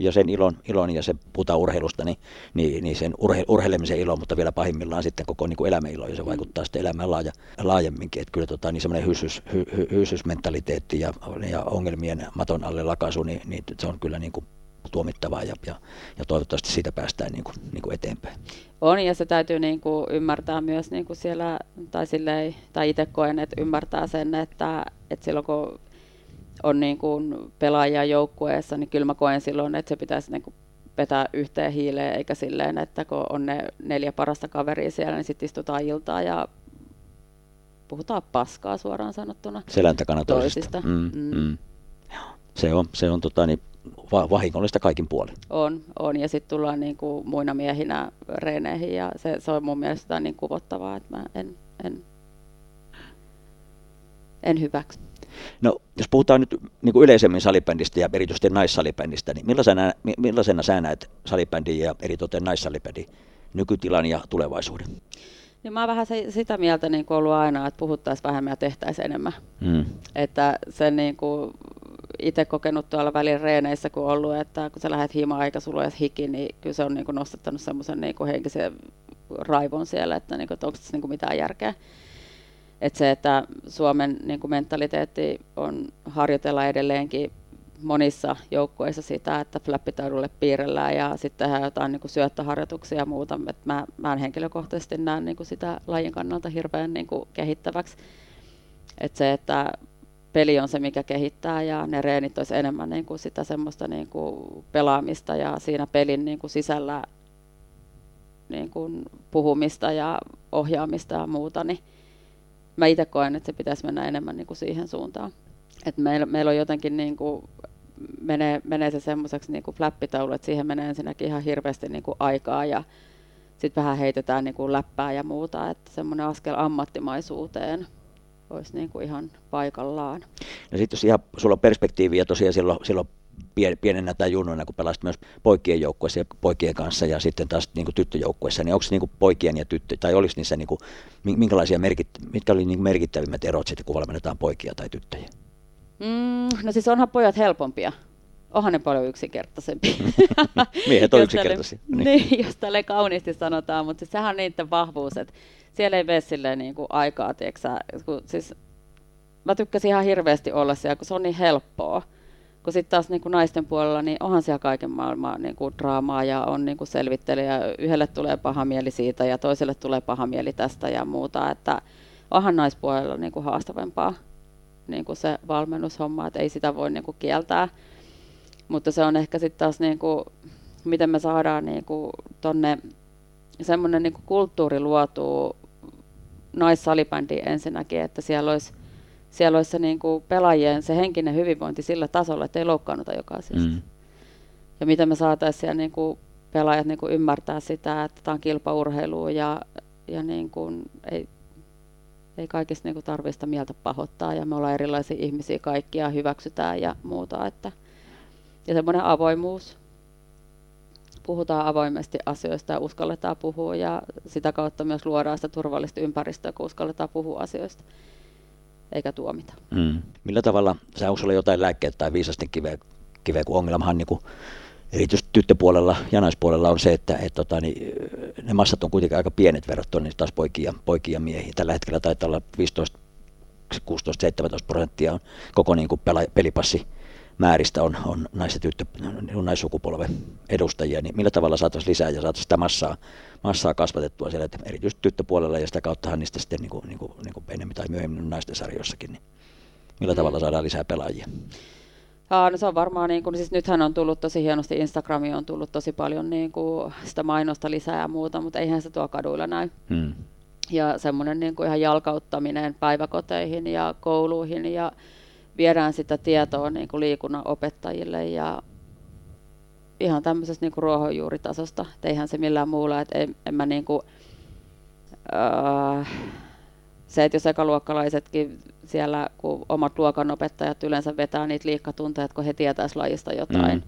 ja sen ilon, ilon ja se puhutaan urheilusta, niin, niin, niin sen urhe, urheilemisen ilo, mutta vielä pahimmillaan sitten koko niin elämän ja se vaikuttaa sitten elämään laaja, laajemminkin. Että kyllä tota, niin semmoinen hyysys, hy, hy, hyysysmentaliteetti ja, ja ongelmien maton alle lakaisu, niin, niin se on kyllä niin kuin tuomittavaa ja, ja, ja toivottavasti siitä päästään niin kuin, niin kuin eteenpäin. On ja se täytyy niin kuin ymmärtää myös niin kuin siellä, tai, silleen, tai itse koen, että ymmärtää sen, että, että silloin kun on niin kuin pelaajia joukkueessa, niin kyllä mä koen silloin, että se pitäisi niin kuin vetää yhteen hiileen, eikä silleen, että kun on ne neljä parasta kaveria siellä, niin sitten istutaan iltaa ja puhutaan paskaa suoraan sanottuna. Selän takana toisista. Mm, mm. Mm. Se on, se on tota, niin, vahingollista kaikin puolin. On, on. ja sitten tullaan niin kuin muina miehinä reeneihin ja se, se on mun mielestä niin kuvottavaa, että mä en, en, en hyväksy. No, jos puhutaan nyt niin kuin yleisemmin salibändistä ja erityisesti naissalibändistä, niin millaisena, millaisena sä näet salibändin ja eritoten naissalibändin nykytilan ja tulevaisuuden? Niin mä oon vähän sitä mieltä niin kuin ollut aina, että puhuttaisiin vähemmän ja tehtäisiin enemmän. Mm. Että se niin kuin itse kokenut tuolla välin reeneissä, kun ollut, että kun sä lähdet himaan eikä sulla hiki, niin kyllä se on niin kuin nostattanut semmoisen niin henkisen raivon siellä, että, niin kuin, että onko tässä niin kuin mitään järkeä. Että se, että Suomen niin kuin mentaliteetti on harjoitella edelleenkin monissa joukkueissa sitä, että flappitaudulle piirrellään ja sitten tehdään jotain niin kuin syöttöharjoituksia ja muuta. Et mä, mä en henkilökohtaisesti näe niin kuin sitä lajin kannalta hirveän niin kuin kehittäväksi. Et se, että peli on se, mikä kehittää ja ne reenit olisi enemmän niin kuin sitä semmoista niin kuin pelaamista ja siinä pelin niin kuin sisällä niin kuin puhumista ja ohjaamista ja muuta, niin mä itse koen, että se pitäisi mennä enemmän niin kuin siihen suuntaan. Et meillä, meillä on jotenkin niin kuin, menee, menee se semmoiseksi niin flappitaulu, että siihen menee ensinnäkin ihan hirveästi niin kuin aikaa ja sitten vähän heitetään niin kuin läppää ja muuta, että semmoinen askel ammattimaisuuteen olisi niin kuin ihan paikallaan. No sitten jos ihan sulla on perspektiiviä tosiaan silloin, silloin pienenä tai junnoina, kun pelasit myös poikien joukkueessa ja poikien kanssa ja sitten taas niin kuin tyttöjoukkueessa, niin onko se niin kuin poikien ja tyttö, tai olisi niissä niin kuin, minkälaisia merkit, mitkä oli niin kuin merkittävimmät erot sitten, kun valmennetaan poikia tai tyttöjä? Mm, no siis onhan pojat helpompia. Onhan ne paljon yksinkertaisempia. Miehet on yksinkertaisia. Niin. niin, jos tälle kauniisti sanotaan, mutta siis sehän on niiden vahvuus, että siellä ei mene silleen niin kuin aikaa, tiiäksä, kun siis mä tykkäsin ihan hirveästi olla siellä, kun se on niin helppoa. Kun sitten taas niin kuin naisten puolella, niin onhan siellä kaiken maailman niin kuin draamaa ja on niin kuin selvittelijä. Yhdelle tulee paha mieli siitä ja toiselle tulee paha mieli tästä ja muuta. Että onhan naispuolella niin kuin haastavampaa niin kuin se valmennushomma, että ei sitä voi niin kuin kieltää. Mutta se on ehkä sitten taas, niin kuin, miten me saadaan niin kuin, tonne semmoinen niin kulttuuri luotuu naissalibändiin ensinnäkin, että siellä olisi siellä olisi se niin kuin pelaajien se henkinen hyvinvointi sillä tasolla, että ei loukkaannuta joka asiasta. Mm. Ja miten me saataisiin siellä niin kuin pelaajat niin kuin ymmärtää sitä, että tämä on kilpaurheilua ja, ja niin kuin ei, ei kaikista niin tarvitse mieltä pahoittaa ja me ollaan erilaisia ihmisiä kaikkia, hyväksytään ja muuta. Että, ja semmoinen avoimuus, puhutaan avoimesti asioista ja uskalletaan puhua ja sitä kautta myös luodaan sitä turvallista ympäristöä, kun uskalletaan puhua asioista eikä tuomita. Mm. Millä tavalla, sä onko sulla jotain lääkkeitä tai viisasten kiveä, kiveä kun ongelmahan niin kuin erityisesti tyttöpuolella ja naispuolella on se, että et, tota, niin, ne massat on kuitenkin aika pienet verrattuna niin taas poikia, poikia miehiä. Tällä hetkellä taitaa olla 15 16-17 prosenttia on koko niin kuin pela, pelipassi määristä on, on nais- ja tyttö, niin naissukupolven edustajia, niin millä tavalla saataisiin lisää ja saataisiin sitä massaa, massaa kasvatettua siellä, että erityisesti tyttöpuolella ja sitä kauttahan niistä sitten niin kuin, niin kuin, niin kuin enemmän tai myöhemmin naisten sarjoissakin, niin millä mm. tavalla saadaan lisää pelaajia? Aa, no se on varmaan, niin kuin, siis nythän on tullut tosi hienosti, Instagramiin on tullut tosi paljon niin kuin, sitä mainosta lisää ja muuta, mutta eihän se tuo kaduilla näy. Hmm. Ja semmoinen niin kuin ihan jalkauttaminen päiväkoteihin ja kouluihin ja viedään sitä tietoa niin kuin liikunnan opettajille ja ihan tämmöisestä niin kuin ruohonjuuritasosta. Et eihän se millään muulla, että en, en mä niin kuin, äh, se, että jos ekaluokkalaisetkin siellä, kun omat luokanopettajat yleensä vetää niitä liikkatunteja, kun he tietäisivät lajista jotain, mm.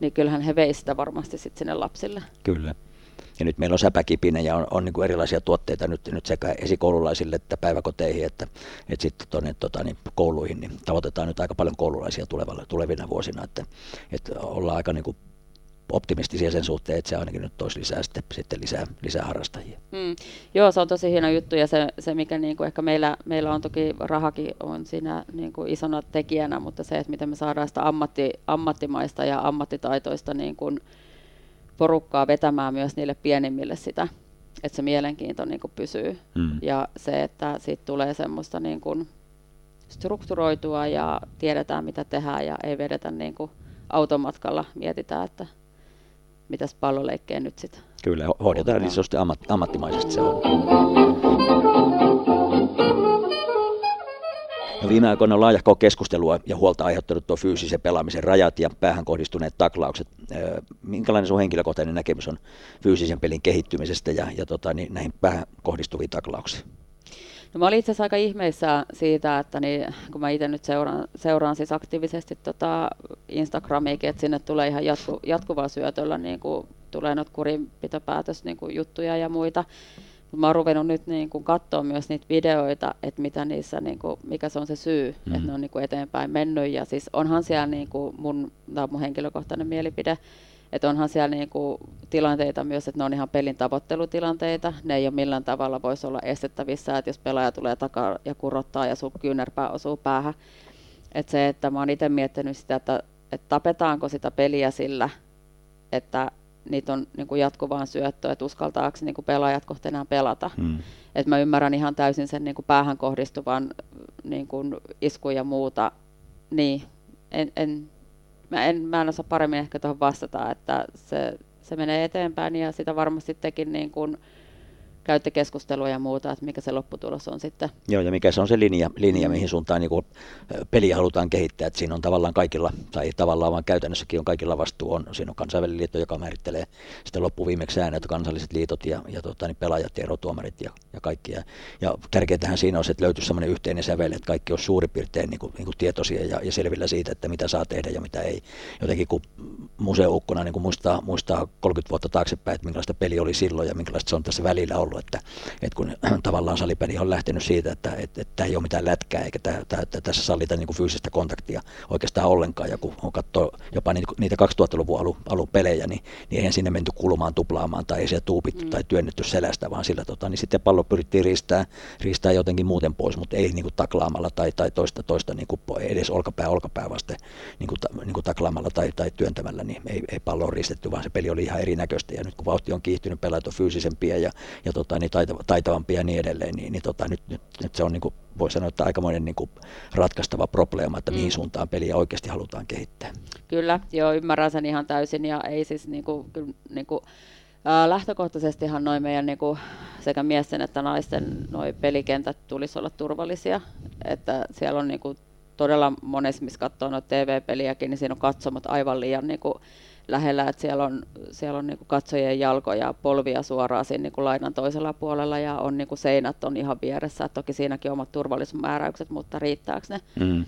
niin kyllähän he veisivät sitä varmasti sitten sinne lapsille. Kyllä. Ja nyt meillä on säpäkipinen ja on, on niin kuin erilaisia tuotteita nyt, nyt sekä esikoululaisille että päiväkoteihin että, että sitten tuonne tota, niin kouluihin. Niin tavoitetaan nyt aika paljon koululaisia tulevalla, tulevina vuosina, että, että ollaan aika niin kuin optimistisia sen suhteen, että se ainakin nyt toisi lisää, sitten, sitten lisää, lisää harrastajia. Mm. Joo, se on tosi hieno juttu ja se, se mikä niin kuin ehkä meillä, meillä on toki rahakin on siinä niin kuin isona tekijänä, mutta se, että miten me saadaan sitä ammatti, ammattimaista ja ammattitaitoista niin kuin porukkaa vetämään myös niille pienimmille sitä, että se mielenkiinto niin kuin pysyy. Mm. Ja se, että siitä tulee semmoista niin kuin strukturoitua ja tiedetään mitä tehdään ja ei vedetä niin kuin automatkalla, mietitään, että mitäs palloleikkejä nyt sitten. Kyllä, hoidetaan niin se ammat, ammattimaisesti se on. Viime aikoina on laajahkoa keskustelua ja huolta aiheuttanut tuo fyysisen pelaamisen rajat ja päähän kohdistuneet taklaukset. Minkälainen sun henkilökohtainen näkemys on fyysisen pelin kehittymisestä ja, ja tota, niin näihin päähän kohdistuviin taklauksiin? No mä olin itse asiassa aika ihmeissä siitä, että niin, kun mä itse nyt seuraan, seuraan siis aktiivisesti tota Instagramiakin, että sinne tulee ihan jatku, jatkuvaa syötöllä, niin kuin, tulee noita kurinpitopäätös niin juttuja ja muita. Mutta mä oon ruvennut nyt niin kuin katsoa myös niitä videoita, että mitä niissä, niin kuin, mikä se on se syy, mm. että ne on niin kuin eteenpäin mennyt. Ja siis onhan siellä niin kuin mun, tämä on mun henkilökohtainen mielipide, että onhan siellä niinku tilanteita myös, että ne on ihan pelin tavoittelutilanteita. Ne ei ole millään tavalla voisi olla estettävissä, että jos pelaaja tulee takaa ja kurottaa ja sun kyynärpää osuu päähän. Että se, että mä oon itse miettinyt sitä, että, että tapetaanko sitä peliä sillä, että niitä on niin kuin jatkuvaan syöttöön, että uskaltaako niin kuin pelaajat kohta enää pelata. Hmm. Et mä ymmärrän ihan täysin sen niin kuin päähän kohdistuvan niin kuin iskun ja muuta. Niin, en, en mä en, mä en osaa paremmin ehkä tuohon vastata, että se, se menee eteenpäin ja sitä varmasti tekin niin kuin, käytte keskustelua ja muuta, että mikä se lopputulos on sitten. Joo, ja mikä se on se linja, linja mihin suuntaan niin kuin peliä halutaan kehittää. Että siinä on tavallaan kaikilla, tai tavallaan vaan käytännössäkin on kaikilla vastuu. On, siinä on kansainvälinen liitto, joka määrittelee sitten loppuviimeksi säännöt, kansalliset liitot ja, ja tota, niin pelaajat ja erotuomarit ja, ja kaikki. Ja, ja tärkeintähän siinä on se, että löytyisi sellainen yhteinen sävel, että kaikki on suurin piirtein niin kuin, niin kuin tietoisia ja, ja selvillä siitä, että mitä saa tehdä ja mitä ei. Jotenkin kun museukkona niin kuin muistaa, muistaa 30 vuotta taaksepäin, että minkälaista peli oli silloin ja minkälaista se on tässä välillä ollut, että, että kun tavallaan salipeli on lähtenyt siitä, että, että, että tämä ei ole mitään lätkää eikä tämä, tämä, että tässä sallita niin kuin fyysistä kontaktia oikeastaan ollenkaan ja kun on katsoo jopa niitä, niitä 2000-luvun alun, alun pelejä, niin, niin eihän sinne menty kulmaan tuplaamaan tai ei siellä tuupittu mm. tai työnnetty selästä, vaan sillä tota, niin sitten pallo pyrittiin riistää, riistää jotenkin muuten pois, mutta ei niin kuin taklaamalla tai, tai toista, toista niin kuin edes olkapää olkapää vasten niin kuin, niin kuin taklaamalla tai, tai työntämällä, niin ei, ei pallo ristetty, vaan se peli oli ihan erinäköistä ja nyt kun vauhti on kiihtynyt, pelaajat on fyysisempiä ja, ja tota, niin taitavampia ja niin edelleen, niin, niin tota, nyt, nyt, nyt, se on niin kuin, voi sanoa, että aikamoinen niin kuin ratkaistava probleema, että mm. mihin suuntaan peliä oikeasti halutaan kehittää. Kyllä, joo, ymmärrän sen ihan täysin ja ei siis niin kuin, niin kuin, ää, lähtökohtaisestihan noin meidän niin kuin, sekä miesten että naisten noi pelikentät tulisi olla turvallisia, että siellä on niin kuin, todella monessa, missä katsoo noita TV-peliäkin, niin siinä on katsomot aivan liian niin kuin, lähellä, että siellä on, siellä on niin kuin katsojien jalkoja, polvia suoraan siinä niin kuin lainan toisella puolella ja on niin kuin seinät on ihan vieressä. Toki siinäkin omat turvallisuusmääräykset, mutta riittääkö ne? Mm.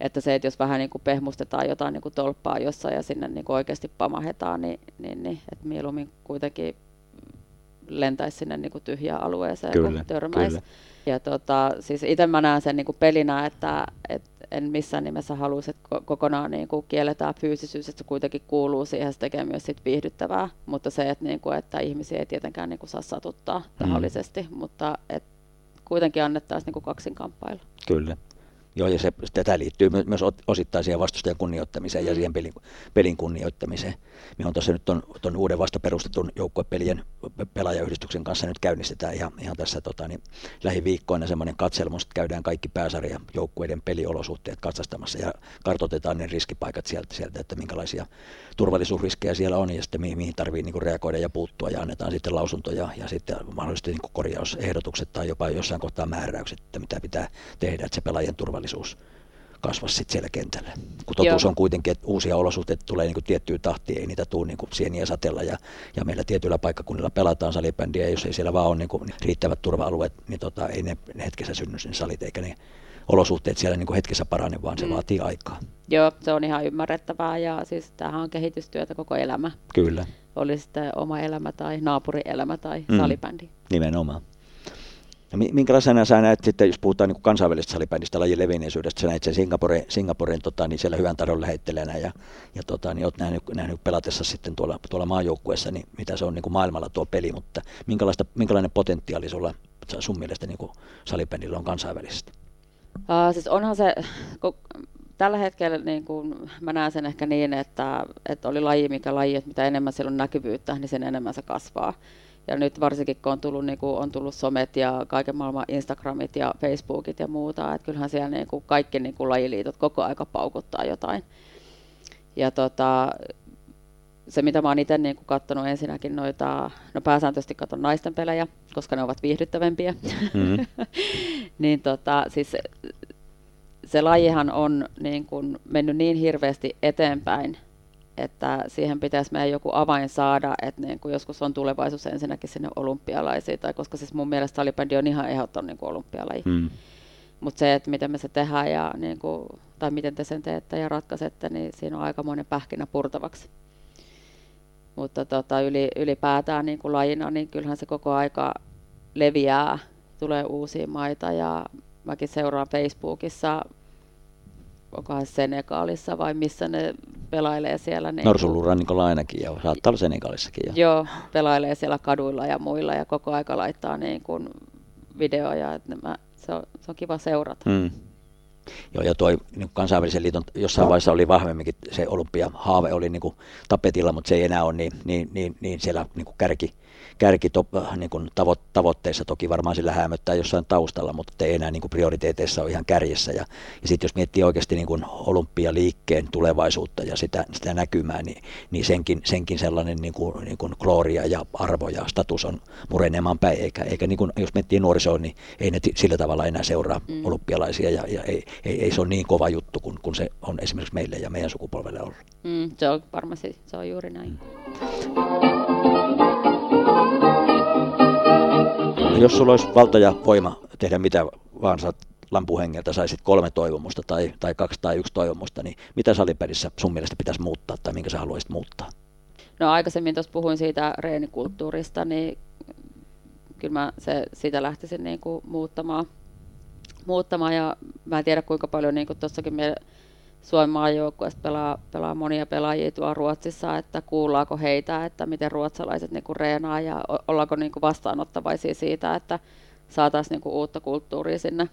Että se, että jos vähän niin kuin pehmustetaan jotain niin kuin tolppaa jossain ja sinne niin kuin oikeasti pamahetaan, niin, niin, niin että mieluummin kuitenkin lentäisi sinne niin kuin tyhjään alueeseen, kyllä, kun törmäisi. Kyllä. Ja tota, siis itse mä näen sen niin kuin pelinä, että, että en missään nimessä haluaisi, että kokonaan niin kuin kielletään fyysisyys, että se kuitenkin kuuluu siihen, se tekee myös sit viihdyttävää, mutta se, että, niin kuin, että ihmisiä ei tietenkään niin kuin saa satuttaa mm. tahallisesti, mutta että kuitenkin annettaisiin niin kaksinkamppailla. Kyllä. Joo, ja se, tätä liittyy myös osittain siihen vastustajan kunnioittamiseen ja mm. siihen pelin, pelin kunnioittamiseen. Me on tuossa nyt ton, ton uuden vasta perustetun joukkuepelien pelaajayhdistyksen kanssa nyt käynnistetään ihan, ihan tässä tota, niin, lähiviikkoina semmoinen katselma, että käydään kaikki pääsarja joukkueiden peliolosuhteet katsastamassa ja kartoitetaan ne riskipaikat sieltä, sieltä että minkälaisia turvallisuusriskejä siellä on ja sitten mihin, mihin tarvii niin reagoida ja puuttua ja annetaan sitten lausuntoja ja sitten mahdollisesti niin korjausehdotukset tai jopa jossain kohtaa määräykset, että mitä pitää tehdä, että se pelaajien turvallisuus kasvaa sitten siellä kentällä. Kun totuus Joo. on kuitenkin, että uusia olosuhteita tulee niin tiettyä tahtia, ei niitä tule niin kuin sieniä satella ja, ja meillä tietyillä paikkakunnilla pelataan salibändiä ja jos ei siellä vaan ole niin kuin riittävät turva-alueet, niin tota, ei ne, ne hetkessä synny sinne salit eikä ne olosuhteet siellä niin kuin hetkessä parane, vaan se mm. vaatii aikaa. Joo, se on ihan ymmärrettävää ja siis tämähän on kehitystyötä koko elämä. Kyllä. Oli sitten oma elämä tai naapurielämä tai mm. salibändi. Nimenomaan. No, minkälaisena sä näet sitten, jos puhutaan niin kansainvälisestä salibändistä lajin levinneisyydestä, sä näet sen Singapore, Singaporen tota, niin siellä hyvän taidon lähettelänä ja, ja tota, niin oot nähnyt, nähnyt pelatessa sitten tuolla, tuolla maajoukkueessa, niin mitä se on niin kuin maailmalla tuo peli, mutta minkälaista, minkälainen potentiaali sulla sun mielestä niin kuin salibändillä on kansainvälisesti? Uh, siis onhan se, kun tällä hetkellä niin kuin, mä näen sen ehkä niin, että, että oli laji mikä laji, että mitä enemmän siellä on näkyvyyttä, niin sen enemmän se kasvaa. Ja nyt varsinkin kun on tullut, niin kuin, on tullut somet ja kaiken maailman Instagramit ja Facebookit ja muuta, että kyllähän siellä niin kuin, kaikki niin kuin, lajiliitot koko aika paukuttaa jotain. Ja tota, se, mitä mä oon itse niin katsonut ensinnäkin noita, no pääsääntöisesti katson naisten pelejä, koska ne ovat viihdyttävämpiä. Mm-hmm. niin tota, siis se, se lajihan on niin kuin mennyt niin hirveästi eteenpäin, että siihen pitäisi meidän joku avain saada, että niin kuin joskus on tulevaisuus ensinnäkin sinne olympialaisiin, tai koska siis mun mielestä salibändi on ihan ehdoton niin kuin olympialaji. Mm. Mutta se, että miten me se tehdään ja niin kuin, tai miten te sen teette ja ratkaisette, niin siinä on aika monen pähkinä purtavaksi. Mutta tota, yli, ylipäätään niin kuin lajina, niin kyllähän se koko aika leviää, tulee uusia maita ja mäkin seuraan Facebookissa onkohan Senegalissa vai missä ne pelailee siellä. Niin Norsulurannikolla ainakin ja saattaa olla Senegalissakin jo. Joo, pelailee siellä kaduilla ja muilla ja koko aika laittaa niin kuin videoja, että mä, se, on, se on kiva seurata. Hmm. Joo, ja tuo niin kansainvälisen liiton jossain vaiheessa oli vahvemminkin se olympia-haave oli niin kuin tapetilla, mutta se ei enää ole niin, niin, niin, niin siellä niin kuin kärki, kärki to, niin kuin tavo, tavoitteissa toki varmaan sillä hämöttää jossain taustalla, mutta ei enää niin kuin prioriteeteissa ole ihan kärjessä. Ja, ja sitten jos miettii oikeasti niin kuin olympialiikkeen tulevaisuutta ja sitä, sitä näkymää, niin, niin senkin, senkin sellainen niin kuin, niin kuin glooria ja arvo ja status on murenemaan päin, eikä, eikä niin kuin, jos miettii nuorisoa, niin ei ne sillä tavalla enää seuraa mm. olympialaisia ja, ja ei, ei, ei se ole niin kova juttu kuin, kuin se on esimerkiksi meille ja meidän sukupolvelle ollut. Mm, se on varmasti, se on juuri näin. Mm. Jos sulla olisi valta ja voima tehdä mitä vaan saat lampuhengeltä, saisit kolme toivomusta tai, tai kaksi tai yksi toivomusta, niin mitä salipelissä sun mielestä pitäisi muuttaa tai minkä sä haluaisit muuttaa? No aikaisemmin tuossa puhuin siitä reenikulttuurista, niin kyllä mä se, sitä lähtisin niin kuin muuttamaan, muuttamaan ja mä en tiedä kuinka paljon niin kuin tuossakin meillä Suomen maajoukkueesta pelaa, pelaa monia pelaajia tuolla Ruotsissa, että kuullaanko heitä, että miten ruotsalaiset niinku reenaa ja ollaanko niinku vastaanottavaisia siitä, että saataisiin niinku uutta kulttuuria sinne.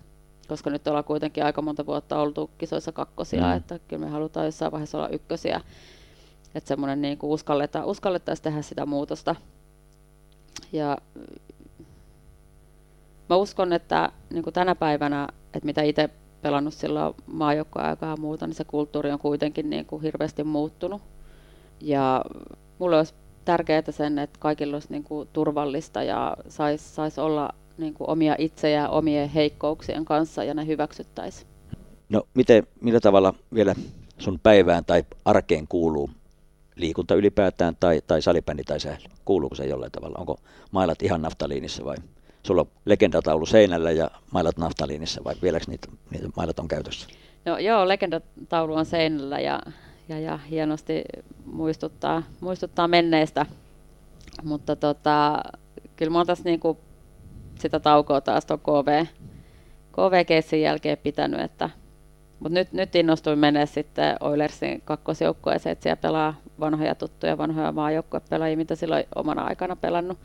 Koska nyt ollaan kuitenkin aika monta vuotta oltu kisoissa kakkosia, mm. että kyllä me halutaan jossain vaiheessa olla ykkösiä. Että semmoinen niinku uskalletaan, uskallettaisiin tehdä sitä muutosta. Ja mä uskon, että niin tänä päivänä, että mitä itse pelannut silloin maajoukkoaikaa ja muuta, niin se kulttuuri on kuitenkin niin kuin hirveästi muuttunut. Ja mulle olisi tärkeää sen, että kaikilla olisi niin kuin turvallista ja saisi sais olla niin kuin omia itsejä omien heikkouksien kanssa ja ne hyväksyttäisiin. No miten, millä tavalla vielä sun päivään tai arkeen kuuluu liikunta ylipäätään tai, tai salibändi tai sähly? Kuuluuko se jollain tavalla? Onko mailat ihan naftaliinissa vai sulla on legendataulu seinällä ja mailat naftaliinissa, vai vieläkö niitä, niitä mailat on käytössä? No, joo, legendataulu on seinällä ja, ja, ja hienosti muistuttaa, muistuttaa menneestä, mutta tota, kyllä mä oon tässä niinku sitä taukoa taas tuon KV, KV-keissin jälkeen pitänyt, että mutta nyt, nyt innostuin mennä sitten Oilersin kakkosjoukkueeseen, että siellä pelaa vanhoja tuttuja, vanhoja maajoukkuepelaajia, mitä silloin omana aikana pelannut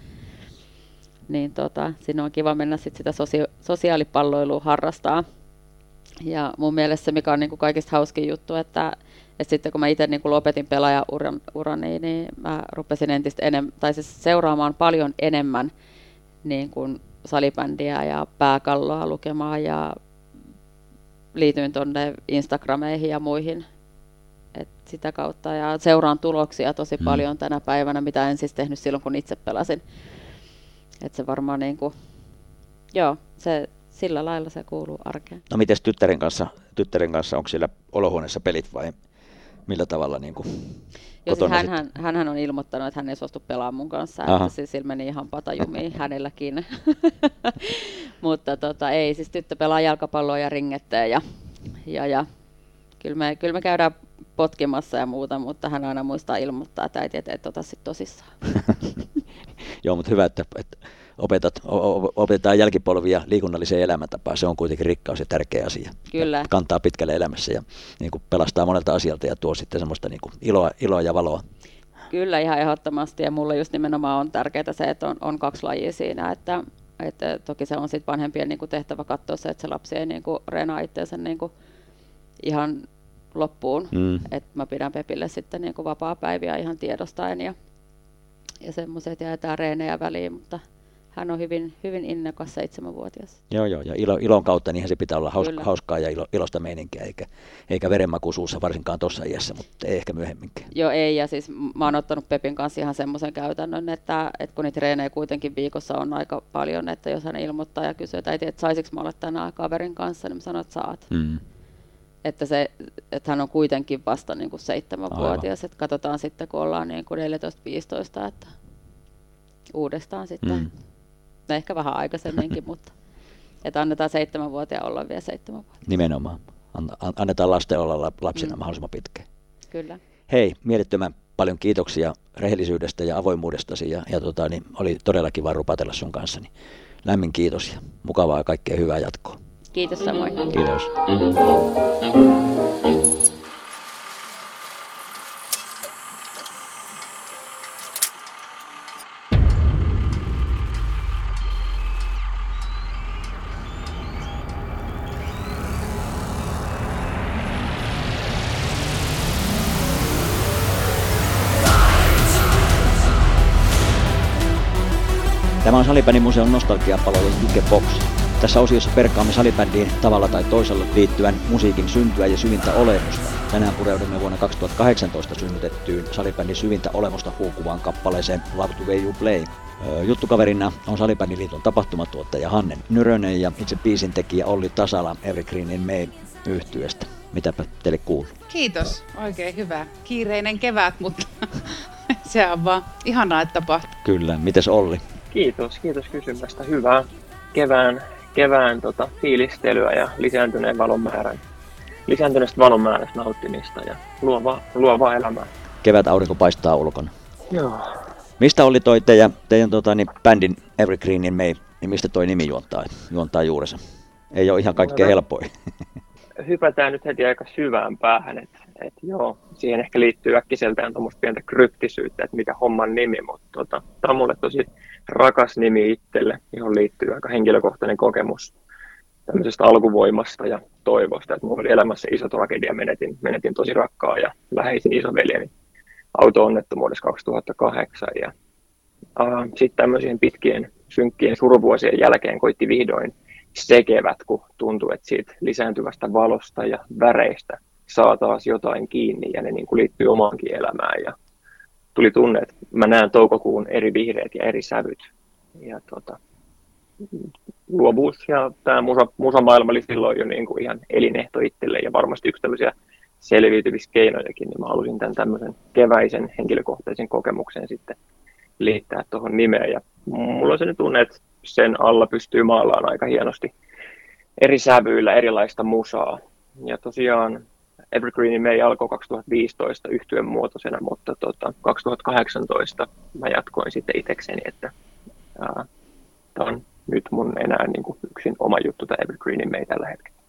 niin tota, sinne on kiva mennä sit sitä sosia- sosiaalipalloilua harrastaa. Ja mun mielestä se, mikä on niin kuin kaikista hauskin juttu, että, että sitten kun mä itse niin lopetin pelaajaurani, urani, niin mä rupesin entistä enemmän, tai siis seuraamaan paljon enemmän niin kuin salibändiä ja pääkalloa lukemaan ja liityin tuonne Instagrameihin ja muihin et sitä kautta ja seuraan tuloksia tosi mm. paljon tänä päivänä, mitä en siis tehnyt silloin, kun itse pelasin. Että se varmaan niin kuin, joo, se, sillä lailla se kuuluu arkeen. No miten tyttären kanssa, tyttären kanssa, onko siellä olohuoneessa pelit vai millä tavalla niin kuin Joo, siis hän, hän, hänhän on ilmoittanut, että hän ei suostu pelaamaan mun kanssa, Aha. että siis sillä meni ihan patajumiin hänelläkin. Mutta tota, ei, siis tyttö pelaa jalkapalloa ja ringettä ja, ja, ja kyllä, me, kyllä me käydään potkimassa ja muuta, mutta hän aina muistaa ilmoittaa, että äiti, et ota sitten tosissaan. Joo, mutta hyvä, että, että opetat, opetetaan jälkipolvia liikunnalliseen elämäntapaan. Se on kuitenkin rikkaus ja tärkeä asia. Kyllä. Kantaa pitkälle elämässä ja niin kuin pelastaa monelta asialta ja tuo sitten semmoista niin kuin iloa, iloa ja valoa. Kyllä ihan ehdottomasti ja mulle just nimenomaan on tärkeää se, että on, on kaksi lajia siinä, että, että toki se on sitten vanhempien niin kuin tehtävä katsoa se, että se lapsi ei niin kuin reenaa itseänsä niin kuin ihan loppuun. Mm. Että mä pidän Pepille sitten niin kuin vapaa-päiviä ihan tiedostaen ja, ja semmoiset jäätään reenejä väliin, mutta hän on hyvin, hyvin innokas seitsemänvuotias. Joo, joo, ja ilo, ilon kautta niinhän se pitää olla hauska, hauskaa ja ilo, ilosta meininkiä, eikä, eikä verenmaku suussa varsinkaan tuossa iässä, mutta ei ehkä myöhemminkään. Joo, ei, ja siis mä oon ottanut Pepin kanssa ihan semmoisen käytännön, että, että kun niitä treenejä kuitenkin viikossa on aika paljon, että jos hän ilmoittaa ja kysyy, että äiti, että saisinko mä olla tänään kaverin kanssa, niin mä sanon, että saat. Mm että, se, että hän on kuitenkin vasta niin kuin seitsemänvuotias, että katsotaan sitten, kun ollaan niin kuin 14-15, että uudestaan sitten, mm. no ehkä vähän aikaisemminkin, mutta että annetaan seitsemänvuotiaan olla vielä seitsemänvuotias. Nimenomaan. Annetaan lasten olla lapsina mm. mahdollisimman pitkään. Kyllä. Hei, mielettömän paljon kiitoksia rehellisyydestä ja avoimuudestasi ja, ja tota, niin oli todella kiva rupatella sun kanssa. Niin lämmin kiitos ja mukavaa ja kaikkea hyvää jatkoa. Kiitos samoin. Kiitos. Tämä on Salibändin museon nostalgiapalvelun Jukebox. Tässä osiossa perkaamme salibändiin tavalla tai toisella liittyvän musiikin syntyä ja syvintä olemusta. Tänään pureudumme vuonna 2018 synnytettyyn salibändin syvintä olemusta huukuvaan kappaleeseen Love to Way You Play. Juttukaverina on Salibändin liiton tapahtumatuottaja Hanne Nyrönen ja itse biisin tekijä Olli Tasala Evergreenin May yhtyeestä. Mitäpä teille kuuluu? Kiitos, oikein hyvä. Kiireinen kevät, mutta se on vaan ihanaa, että tapahtuu. Kyllä, mites Olli? Kiitos, kiitos kysymästä. Hyvää kevään kevään tota, fiilistelyä ja lisääntyneen valon määrän, lisääntyneestä valon määrästä nauttimista ja luovaa, luovaa elämää. Kevät aurinko paistaa ulkona. Joo. Mistä oli toi teidän, teidän tota, niin bändin Evergreenin May, niin mistä toi nimi juontaa, juontaa juurensa? Ei ole ihan kaikkein no, helpoin. Hypätään nyt heti aika syvään päähän, että et joo, siihen ehkä liittyy äkkiseltään tuommoista pientä kryptisyyttä, että mikä homman nimi, mutta tota, tämä on mulle tosi rakas nimi itselle, johon liittyy aika henkilökohtainen kokemus tämmöisestä alkuvoimasta ja toivosta, että minulla oli elämässä iso tragedia, menetin, menetin tosi rakkaa ja läheisin isoveljeni auto-onnettomuudessa 2008 ja äh, sitten tämmöisien pitkien synkkien suruvuosien jälkeen koitti vihdoin se kevät, kun tuntui, että siitä lisääntyvästä valosta ja väreistä saa taas jotain kiinni ja ne niin kuin liittyy omaankin elämään ja tuli tunne, että mä näen toukokuun eri vihreät ja eri sävyt. Ja tota, luovuus ja tämä musa, musamaailma oli silloin jo niin kuin ihan elinehto itselle ja varmasti yksi tämmöisiä selviytymiskeinojakin, niin mä halusin tämän tämmöisen keväisen henkilökohtaisen kokemuksen sitten liittää tuohon nimeen. Ja mulla on se tunne, että sen alla pystyy maalaamaan aika hienosti eri sävyillä erilaista musaa. Ja tosiaan Evergreen May alkoi 2015 yhtyön muotoisena, mutta tota, 2018 mä jatkoin sitten itsekseni, että tämä on nyt mun enää niin kuin yksin oma juttu tämä Evergreen May tällä hetkellä.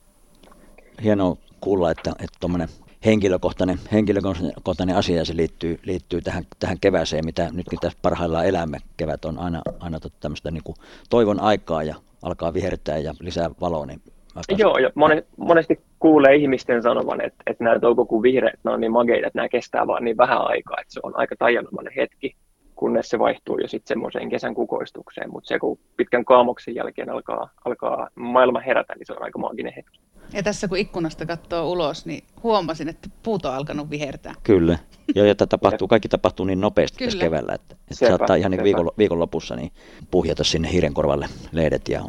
Hienoa kuulla, että tuommoinen henkilökohtainen, henkilökohtainen asia ja se liittyy, liittyy tähän, tähän kevääseen, mitä nytkin tässä parhaillaan elämme. Kevät on aina, aina tämmöistä niin kuin toivon aikaa ja alkaa vihertää ja lisää valoa, niin Joo, ja monesti kuulee ihmisten sanovan, että, että nämä toukokuun vihreät nämä on niin mageita, että nämä kestää vaan niin vähän aikaa, että se on aika tajanomainen hetki, kunnes se vaihtuu jo sitten semmoiseen kesän kukoistukseen. Mutta se, kun pitkän kaamoksen jälkeen alkaa, alkaa maailma herätä, niin se on aika maaginen hetki. Ja tässä kun ikkunasta katsoo ulos, niin huomasin, että puut on alkanut vihertää. Kyllä. Joo, ja tapahtuu, kaikki tapahtuu niin nopeasti Kyllä. tässä keväällä, että, että sepä, saattaa ihan niin viikon, viikonlopussa niin puhjata sinne hiirenkorvalle lehdet ja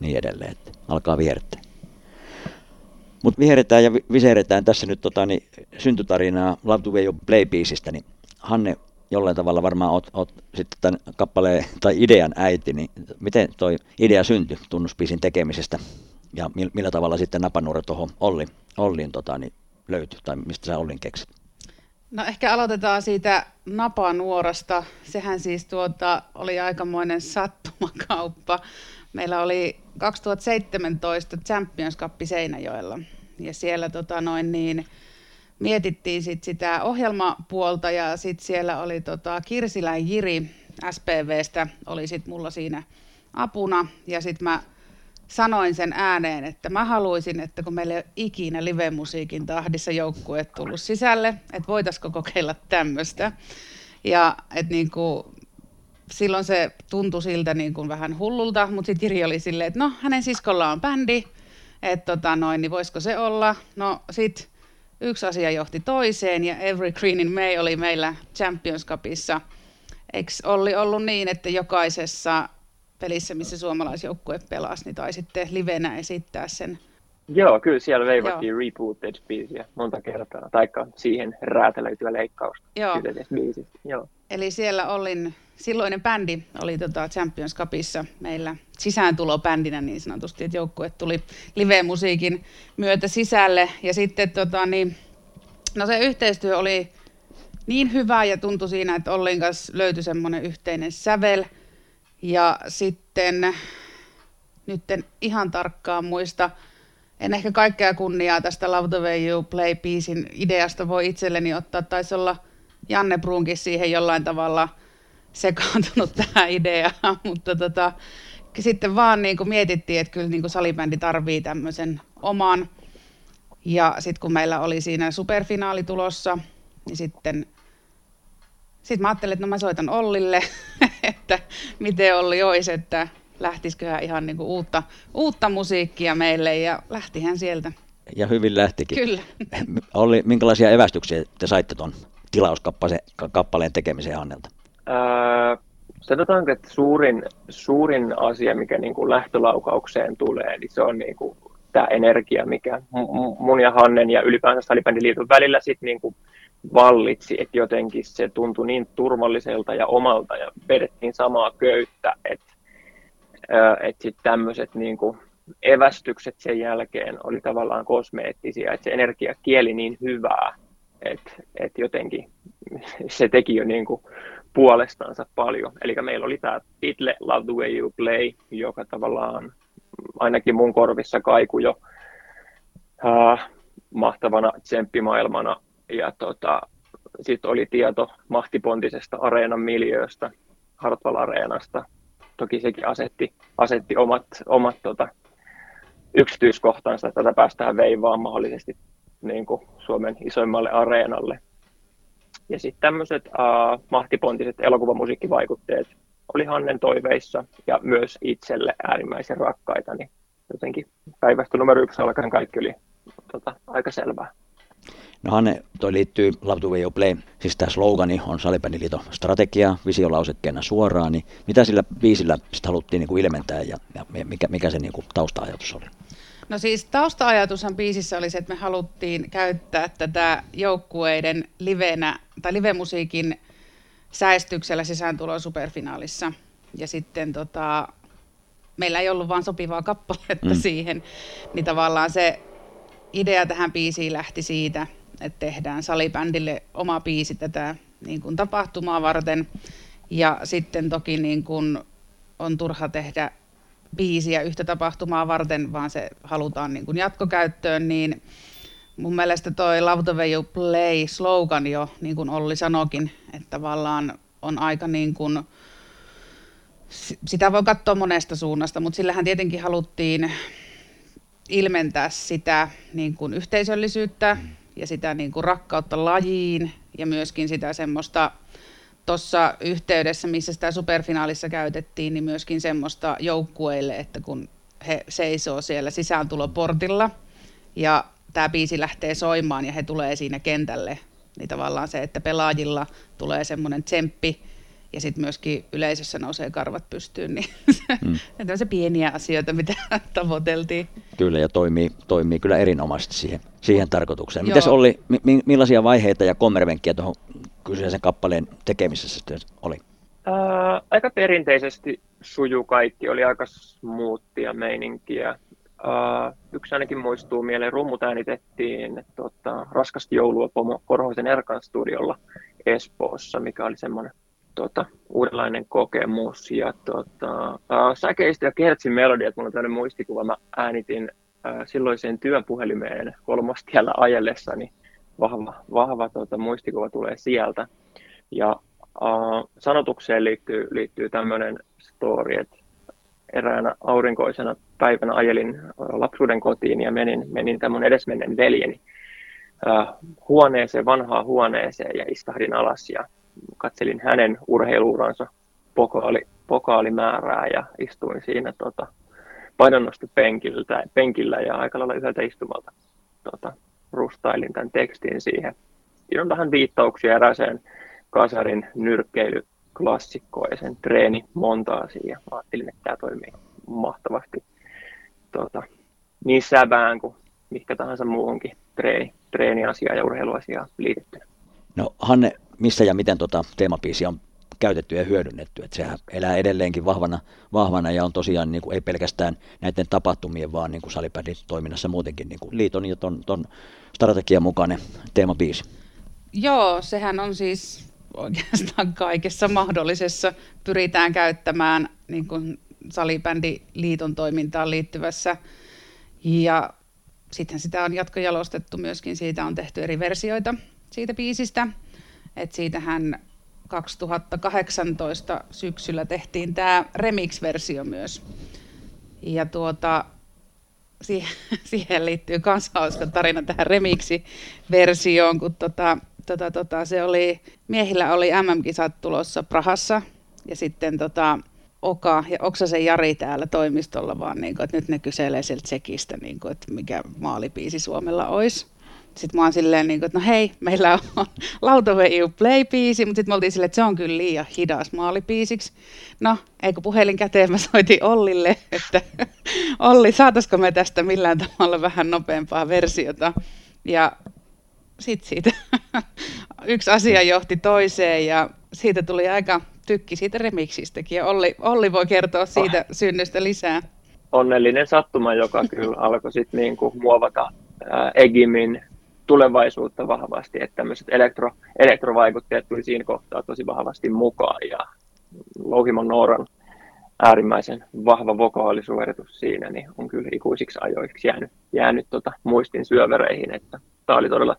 niin edelleen, että alkaa vihertää. Mutta viheretään ja viseretään tässä nyt tota, niin, syntytarinaa Love to Way Play biisistä, niin Hanne, jollain tavalla varmaan oot, oot sitten tämän kappaleen tai idean äiti, niin miten toi idea syntyi tunnuspiisin tekemisestä ja millä tavalla sitten napanuora tuohon Olli, Olliin tota, niin löytyi tai mistä sä Ollin keksit? No ehkä aloitetaan siitä napanuorasta. Sehän siis tuota, oli aikamoinen sattumakauppa. Meillä oli 2017 Champions Cup Seinäjoella ja siellä tota noin niin, mietittiin sit sitä ohjelmapuolta ja sitten siellä oli tota Kirsilän Jiri SPVstä oli sitten mulla siinä apuna ja sitten mä sanoin sen ääneen, että mä haluaisin, että kun meillä ei ole ikinä live-musiikin tahdissa joukkue tullut sisälle, että voitaisiko kokeilla tämmöistä. Ja että niin silloin se tuntui siltä niin kuin vähän hullulta, mutta sitten Jiri oli silleen, että no hänen siskolla on bändi, että tota noin, niin voisiko se olla. No sitten yksi asia johti toiseen ja Every Green in May oli meillä Champions Cupissa. Eikö Olli ollut niin, että jokaisessa pelissä, missä suomalaisjoukkue pelasi, niin tai sitten livenä esittää sen. Joo, kyllä siellä veivattiin Joo. rebooted-biisiä monta kertaa, taikka siihen räätälöityä leikkausta Joo. Joo. Eli siellä olin, silloinen bändi oli tota Champions Cupissa meillä sisääntulobändinä niin sanotusti, että joukkue tuli live-musiikin myötä sisälle. Ja sitten tota, niin, no se yhteistyö oli niin hyvä ja tuntui siinä, että Ollin kanssa löytyi semmoinen yhteinen sävel – ja sitten, nyt en ihan tarkkaan muista, en ehkä kaikkea kunniaa tästä Love the Way You Play-biisin ideasta voi itselleni ottaa. Taisi olla Janne Brunkin siihen jollain tavalla sekaantunut tähän ideaan, mutta tota, sitten vaan niin kuin mietittiin, että kyllä niin kuin salibändi tarvii tämmöisen oman. Ja sitten kun meillä oli siinä superfinaali tulossa, niin sitten sitten mä ajattelin, että no mä soitan Ollille, että miten Olli olisi, että lähtisiköhän ihan niinku uutta, uutta musiikkia meille ja lähtihän sieltä. Ja hyvin lähtikin. Kyllä. Olli, minkälaisia evästyksiä te saitte tuon tilauskappaleen tekemiseen Annelta? Öö, sanotaanko, että suurin, suurin asia, mikä niin kuin lähtölaukaukseen tulee, niin se on niin kuin tämä energia, mikä mun ja Hannen ja ylipäänsä Salibändiliiton välillä sitten niin kuin vallitsi, että jotenkin se tuntui niin turvalliselta ja omalta ja vedettiin samaa köyttä, että että sitten tämmöiset niin evästykset sen jälkeen oli tavallaan kosmeettisia, että se energia kieli niin hyvää, että että jotenkin se teki jo niin kuin puolestansa paljon. Eli meillä oli tämä title Love the Way You Play, joka tavallaan ainakin mun korvissa kaiku jo äh, mahtavana tsemppimaailmana ja tota, sitten oli tieto Mahtipontisesta areenan miljööstä, Hartwall Areenasta. Toki sekin asetti, asetti omat, omat tota, yksityiskohtansa, että tätä päästään veivaan mahdollisesti niin kuin Suomen isoimmalle areenalle. Ja sitten tämmöiset uh, mahtipontiset elokuvamusiikkivaikutteet oli Hannen toiveissa ja myös itselle äärimmäisen rakkaita, niin jotenkin päivästä numero yksi alkaen kaikki oli tota, aika selvää. No Hanne, toi liittyy Love to You Play, siis tämä slogani on Salibändiliiton strategia visiolausekkeena suoraan, niin mitä sillä viisillä sitä haluttiin niin kuin ilmentää ja, ja mikä, mikä se niin kuin tausta-ajatus oli? No siis tausta-ajatushan biisissä oli se, että me haluttiin käyttää tätä joukkueiden livenä tai livemusiikin säestyksellä sisääntuloa superfinaalissa. Ja sitten tota, meillä ei ollut vaan sopivaa kappaletta mm. siihen, niin tavallaan se idea tähän biisiin lähti siitä, että tehdään salibändille oma biisi tätä niin kuin tapahtumaa varten. Ja sitten toki niin kuin on turha tehdä biisiä yhtä tapahtumaa varten, vaan se halutaan niin kuin jatkokäyttöön, niin mun mielestä toi Love the Way You Play slogan jo, niin kuin Olli sanokin, että tavallaan on aika niin kuin, sitä voi katsoa monesta suunnasta, mutta sillähän tietenkin haluttiin ilmentää sitä niin kuin yhteisöllisyyttä ja sitä niin kuin rakkautta lajiin ja myöskin sitä semmoista tuossa yhteydessä, missä sitä superfinaalissa käytettiin, niin myöskin semmoista joukkueille, että kun he seisoo siellä sisääntuloportilla ja tämä biisi lähtee soimaan ja he tulee siinä kentälle, niin tavallaan se, että pelaajilla tulee semmoinen tsemppi ja sitten myöskin yleisössä nousee karvat pystyyn, niin mm. se pieniä asioita, mitä tavoiteltiin. Kyllä, ja toimii, toimii kyllä erinomaisesti siihen, siihen tarkoitukseen. Miten oli, mi, millaisia vaiheita ja kommervenkkiä tuohon kyseisen kappaleen tekemisessä oli? Ää, aika perinteisesti suju kaikki, oli aika smoothia meininkiä. Uh, yksi ainakin muistuu mieleen, rummut äänitettiin tota, Raskasta joulua Pomo Korhosen Erkan studiolla Espoossa, mikä oli semmoinen tota, uudenlainen kokemus. Ja tota, uh, säkeistä ja kertsin melodiat, mulla on tämmöinen muistikuva, mä äänitin uh, silloiseen työpuhelimeen kolmostiellä ajellessani. Vahva, vahva tota, muistikuva tulee sieltä. Ja uh, sanotukseen liittyy, liittyy tämmöinen story, että eräänä aurinkoisena päivänä ajelin lapsuuden kotiin ja menin, menin tämän edesmennen veljeni huoneeseen, vanhaan huoneeseen ja istahdin alas ja katselin hänen urheiluuransa pokaali, pokaalimäärää ja istuin siinä tota, painonnostopenkillä penkillä ja aika lailla yhdeltä istumalta tota, rustailin tämän tekstin siihen. Siinä on vähän viittauksia erääseen kasarin nyrkkeily klassikkoa ja sen treeni montaasiin ja ajattelin, että tämä toimii mahtavasti tuota, niin sävään kuin mikä tahansa muuhunkin treeni, treeniasiaa ja urheiluasiaa liitettynä. No Hanne, missä ja miten tuota teemapiisi on käytetty ja hyödynnetty, että sehän elää edelleenkin vahvana, vahvana ja on tosiaan niin kuin, ei pelkästään näiden tapahtumien, vaan niin salipädin toiminnassa muutenkin niin kuin liiton ja ton, ton strategian mukainen teemapiisi. Joo, sehän on siis oikeastaan kaikessa mahdollisessa pyritään käyttämään niin kuin salibändiliiton toimintaan liittyvässä. Ja sitten sitä on jatkojalostettu myöskin, siitä on tehty eri versioita siitä biisistä. Et siitähän 2018 syksyllä tehtiin tämä remix-versio myös. Ja tuota, siihen liittyy myös hauska tarina tähän remiksi-versioon, kun tota, tota, tota, se oli, miehillä oli MM-kisat tulossa Prahassa ja sitten tota, Oka ja Oksasen Jari täällä toimistolla vaan, niin kuin, että nyt ne kyselee sieltä Tsekistä, niin kuin, että mikä maalipiisi Suomella olisi. Sitten mä oon silleen, niin kuin, että no hei, meillä on Lautave EU Play-biisi, mutta sitten me oltiin silleen, että se on kyllä liian hidas maalipiisiksi. No, eikö puhelin käteen, mä soitin Ollille, että Olli, saataisiko me tästä millään tavalla vähän nopeampaa versiota. Ja sitten siitä yksi asia johti toiseen ja siitä tuli aika tykki siitä remiksistäkin. Ja Olli, Olli voi kertoa siitä oh. synnystä lisää. Onnellinen sattuma, joka kyllä alkoi sitten niinku muovata Egimin tulevaisuutta vahvasti, että tämmöiset elektro, elektrovaikutteet tuli siinä kohtaa tosi vahvasti mukaan ja Louhimon Nooran äärimmäisen vahva vokaalisuoritus siinä, niin on kyllä ikuisiksi ajoiksi jäänyt, jäänyt tota muistin syövereihin, että tämä oli todella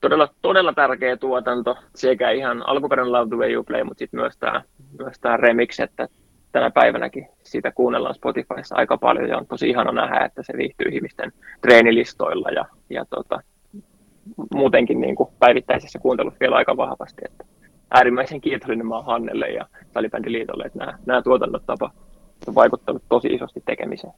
todella, todella tärkeä tuotanto sekä ihan alkuperäinen Love the Way You Play, mutta sitten myös tämä myös remix, että tänä päivänäkin sitä kuunnellaan Spotifyssa aika paljon ja on tosi ihana nähdä, että se viihtyy ihmisten treenilistoilla ja, ja tota, muutenkin niin kuin päivittäisessä kuuntelussa vielä aika vahvasti. Että äärimmäisen kiitollinen mä Hannelle ja Salibändiliitolle, että nämä, nämä tuotannot tapa, on vaikuttanut tosi isosti tekemiseen.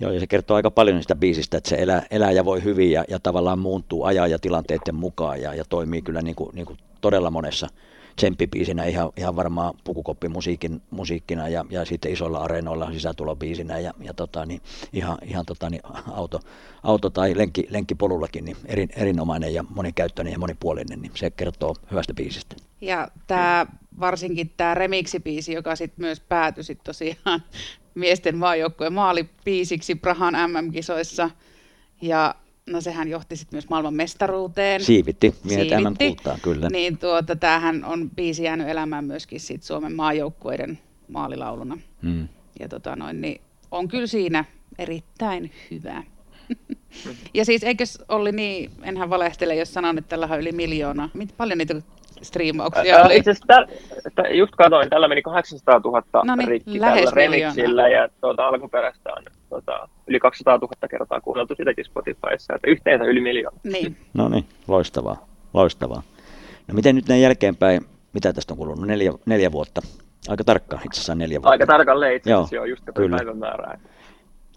Joo, ja se kertoo aika paljon sitä biisistä, että se elää, elää ja voi hyvin ja, ja tavallaan muuntuu ajan ja tilanteiden mukaan ja, ja toimii kyllä niin kuin, niin kuin todella monessa tsemppibiisinä ihan, ihan varmaan pukukoppimusiikin musiikkina ja, ja sitten isoilla areenoilla sisätulobiisinä ja, ja tota, niin ihan, ihan tota, niin auto, auto, tai lenkki, lenkkipolullakin niin erin, erinomainen ja monikäyttöinen ja monipuolinen, niin se kertoo hyvästä biisistä. Ja tämä, varsinkin tämä remiksibiisi, joka sitten myös päätyi sit tosiaan miesten maajoukkueen maalipiisiksi Prahan MM-kisoissa. Ja no sehän johti sitten myös maailman mestaruuteen. Siivitti, miehet MM kyllä. Niin tuota, tämähän on biisi jäänyt elämään myöskin sit Suomen maajoukkueiden maalilauluna. Hmm. Ja tota noin, niin on kyllä siinä erittäin hyvä. ja siis eikö Olli niin, enhän valehtele, jos sanon, että tällä on yli miljoona. Mit, paljon niitä striimauksia oli. Itse asiassa just katsoin, tällä meni 800 000 no niin, rikki tällä remixillä ja tuota, alkuperäistä on tuota, yli 200 000 kertaa kuunneltu sitäkin Spotifyssa, että yhteensä yli miljoona. Niin. No niin, loistavaa, loistavaa. No miten nyt näin jälkeenpäin, mitä tästä on kulunut, neljä, neljä vuotta? Aika tarkkaan itse asiassa neljä vuotta. Aika tarkalleen itse asiassa, joo, just kyllä. päivän määrää.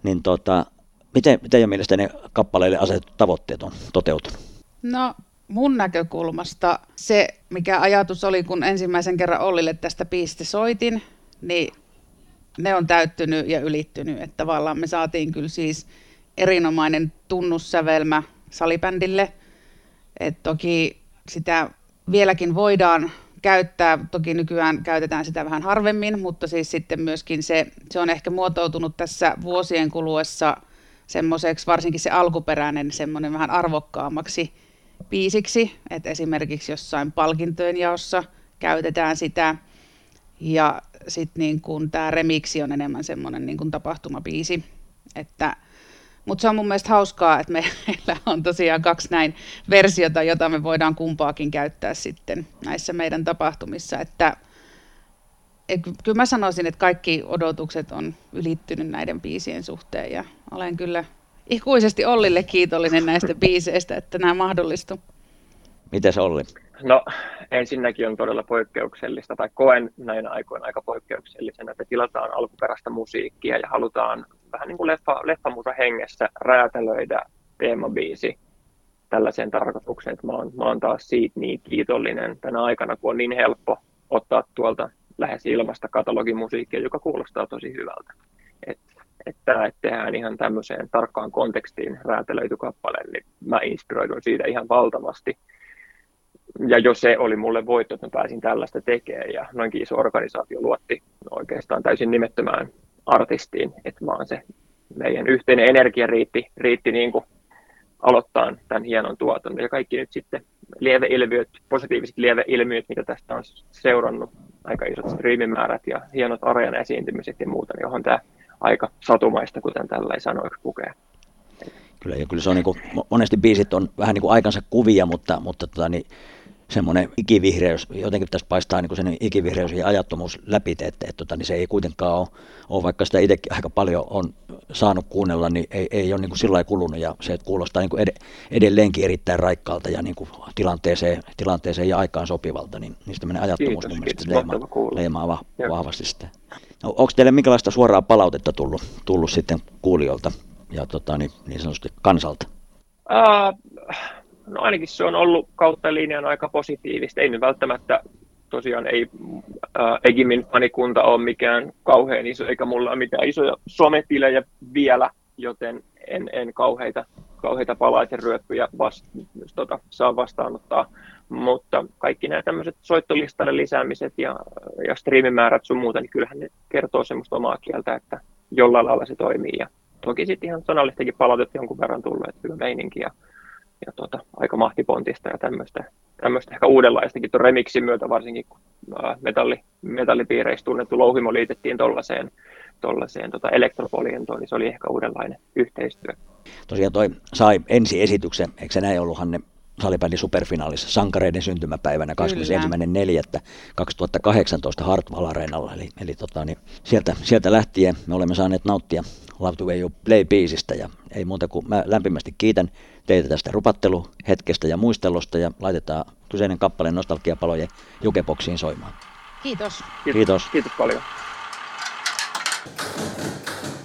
Niin tota, miten, miten jo mielestä ne kappaleille asetetut tavoitteet on toteutunut? No mun näkökulmasta se, mikä ajatus oli, kun ensimmäisen kerran Ollille tästä biisistä soitin, niin ne on täyttynyt ja ylittynyt. Että tavallaan me saatiin kyllä siis erinomainen tunnussävelmä salibändille. Et toki sitä vieläkin voidaan käyttää, toki nykyään käytetään sitä vähän harvemmin, mutta siis sitten myöskin se, se on ehkä muotoutunut tässä vuosien kuluessa semmoiseksi, varsinkin se alkuperäinen semmoinen vähän arvokkaammaksi biisiksi, että esimerkiksi jossain palkintojen jaossa käytetään sitä, ja sitten niin kun tämä remiksi on enemmän semmoinen niin kun tapahtumabiisi, että mutta se on mun mielestä hauskaa, että meillä on tosiaan kaksi näin versiota, jota me voidaan kumpaakin käyttää sitten näissä meidän tapahtumissa. Että, et, kyllä mä sanoisin, että kaikki odotukset on ylittynyt näiden biisien suhteen ja olen kyllä ikuisesti Ollille kiitollinen näistä biiseistä, että nämä mahdollistu. Mites Olli? No ensinnäkin on todella poikkeuksellista, tai koen näinä aikoina aika poikkeuksellisena, että tilataan alkuperäistä musiikkia ja halutaan vähän niin kuin leffa, leffamusa hengessä räätälöidä teemabiisi tällaiseen tarkoitukseen, että mä oon, mä oon taas siitä niin kiitollinen tänä aikana, kun on niin helppo ottaa tuolta lähes ilmasta katalogimusiikkia, joka kuulostaa tosi hyvältä. Että et että tehdään ihan tämmöiseen tarkkaan kontekstiin räätälöity kappale, niin mä inspiroidun siitä ihan valtavasti. Ja jos se oli mulle voitto, että mä pääsin tällaista tekemään, ja noinkin iso organisaatio luotti oikeastaan täysin nimettömään artistiin, että vaan se meidän yhteinen energia riitti, riitti niin kuin aloittaa tämän hienon tuotannon. Ja kaikki nyt sitten lieveilmiöt, positiiviset lieveilmiöt, mitä tästä on seurannut, aika isot striimimäärät ja hienot areena esiintymiset ja muuta, niin on tämä aika satumaista, kuten tällä sanoiksi pukee. Kyllä, ja kyllä se on niin kuin, monesti biisit on vähän niin kuin aikansa kuvia, mutta, mutta tota, niin, semmoinen ikivihreys, jotenkin tässä paistaa niin sen ikivihreys ja ajattomuus läpi, että, että, että niin se ei kuitenkaan ole, ole, vaikka sitä itsekin aika paljon on saanut kuunnella, niin ei, ei ole niin kuin sillä kulunut ja se kuulostaa niin kuin ed, edelleenkin erittäin raikkaalta ja niin kuin tilanteeseen, tilanteeseen ja aikaan sopivalta, niin, niin tämmöinen ajattomuus kiitos, mun mielestä leimaa, leimaa va, vahvasti sitä. Onko teille minkälaista suoraa palautetta tullut, tullut sitten kuulijoilta ja tota, niin, niin sanotusti kansalta? Uh, no ainakin se on ollut kautta linjan aika positiivista. Ei nyt välttämättä tosiaan ei äh, Egimin fanikunta ole mikään kauhean iso, eikä mulla ole mitään isoja sometilejä vielä, joten en, en kauheita, kauheita palaiteryöppyjä vast, tota, saa vastaanottaa. Mutta kaikki nämä tämmöiset soittolistalle lisäämiset ja, ja striimimäärät sun muuta, niin kyllähän ne kertoo semmoista omaa kieltä, että jollain lailla se toimii. Ja toki sitten ihan sanallistakin palautetta jonkun verran tullut, että hyvä meininki ja ja tota, aika mahtipontista ja tämmöistä, tämmöistä ehkä uudenlaistakin tuon remixin myötä varsinkin, kun metalli, metallipiireissä tunnettu louhimo liitettiin tuollaiseen tollaiseen tota elektropolientoon, niin se oli ehkä uudenlainen yhteistyö. Tosiaan toi sai ensi esityksen, eikö se näin ollut Hanne salibändin superfinaalissa sankareiden syntymäpäivänä 21.4.2018 Hartwall Areenalla. Eli, eli tota, niin sieltä, sieltä lähtien me olemme saaneet nauttia Love Way You Play-biisistä ja ei muuta kuin mä lämpimästi kiitän teitä tästä rupatteluhetkestä ja muistelusta ja laitetaan kyseinen kappale nostalgiapalojen jukeboksiin soimaan. Kiitos. Kiitos, Kiitos, Kiitos paljon. フフフフ。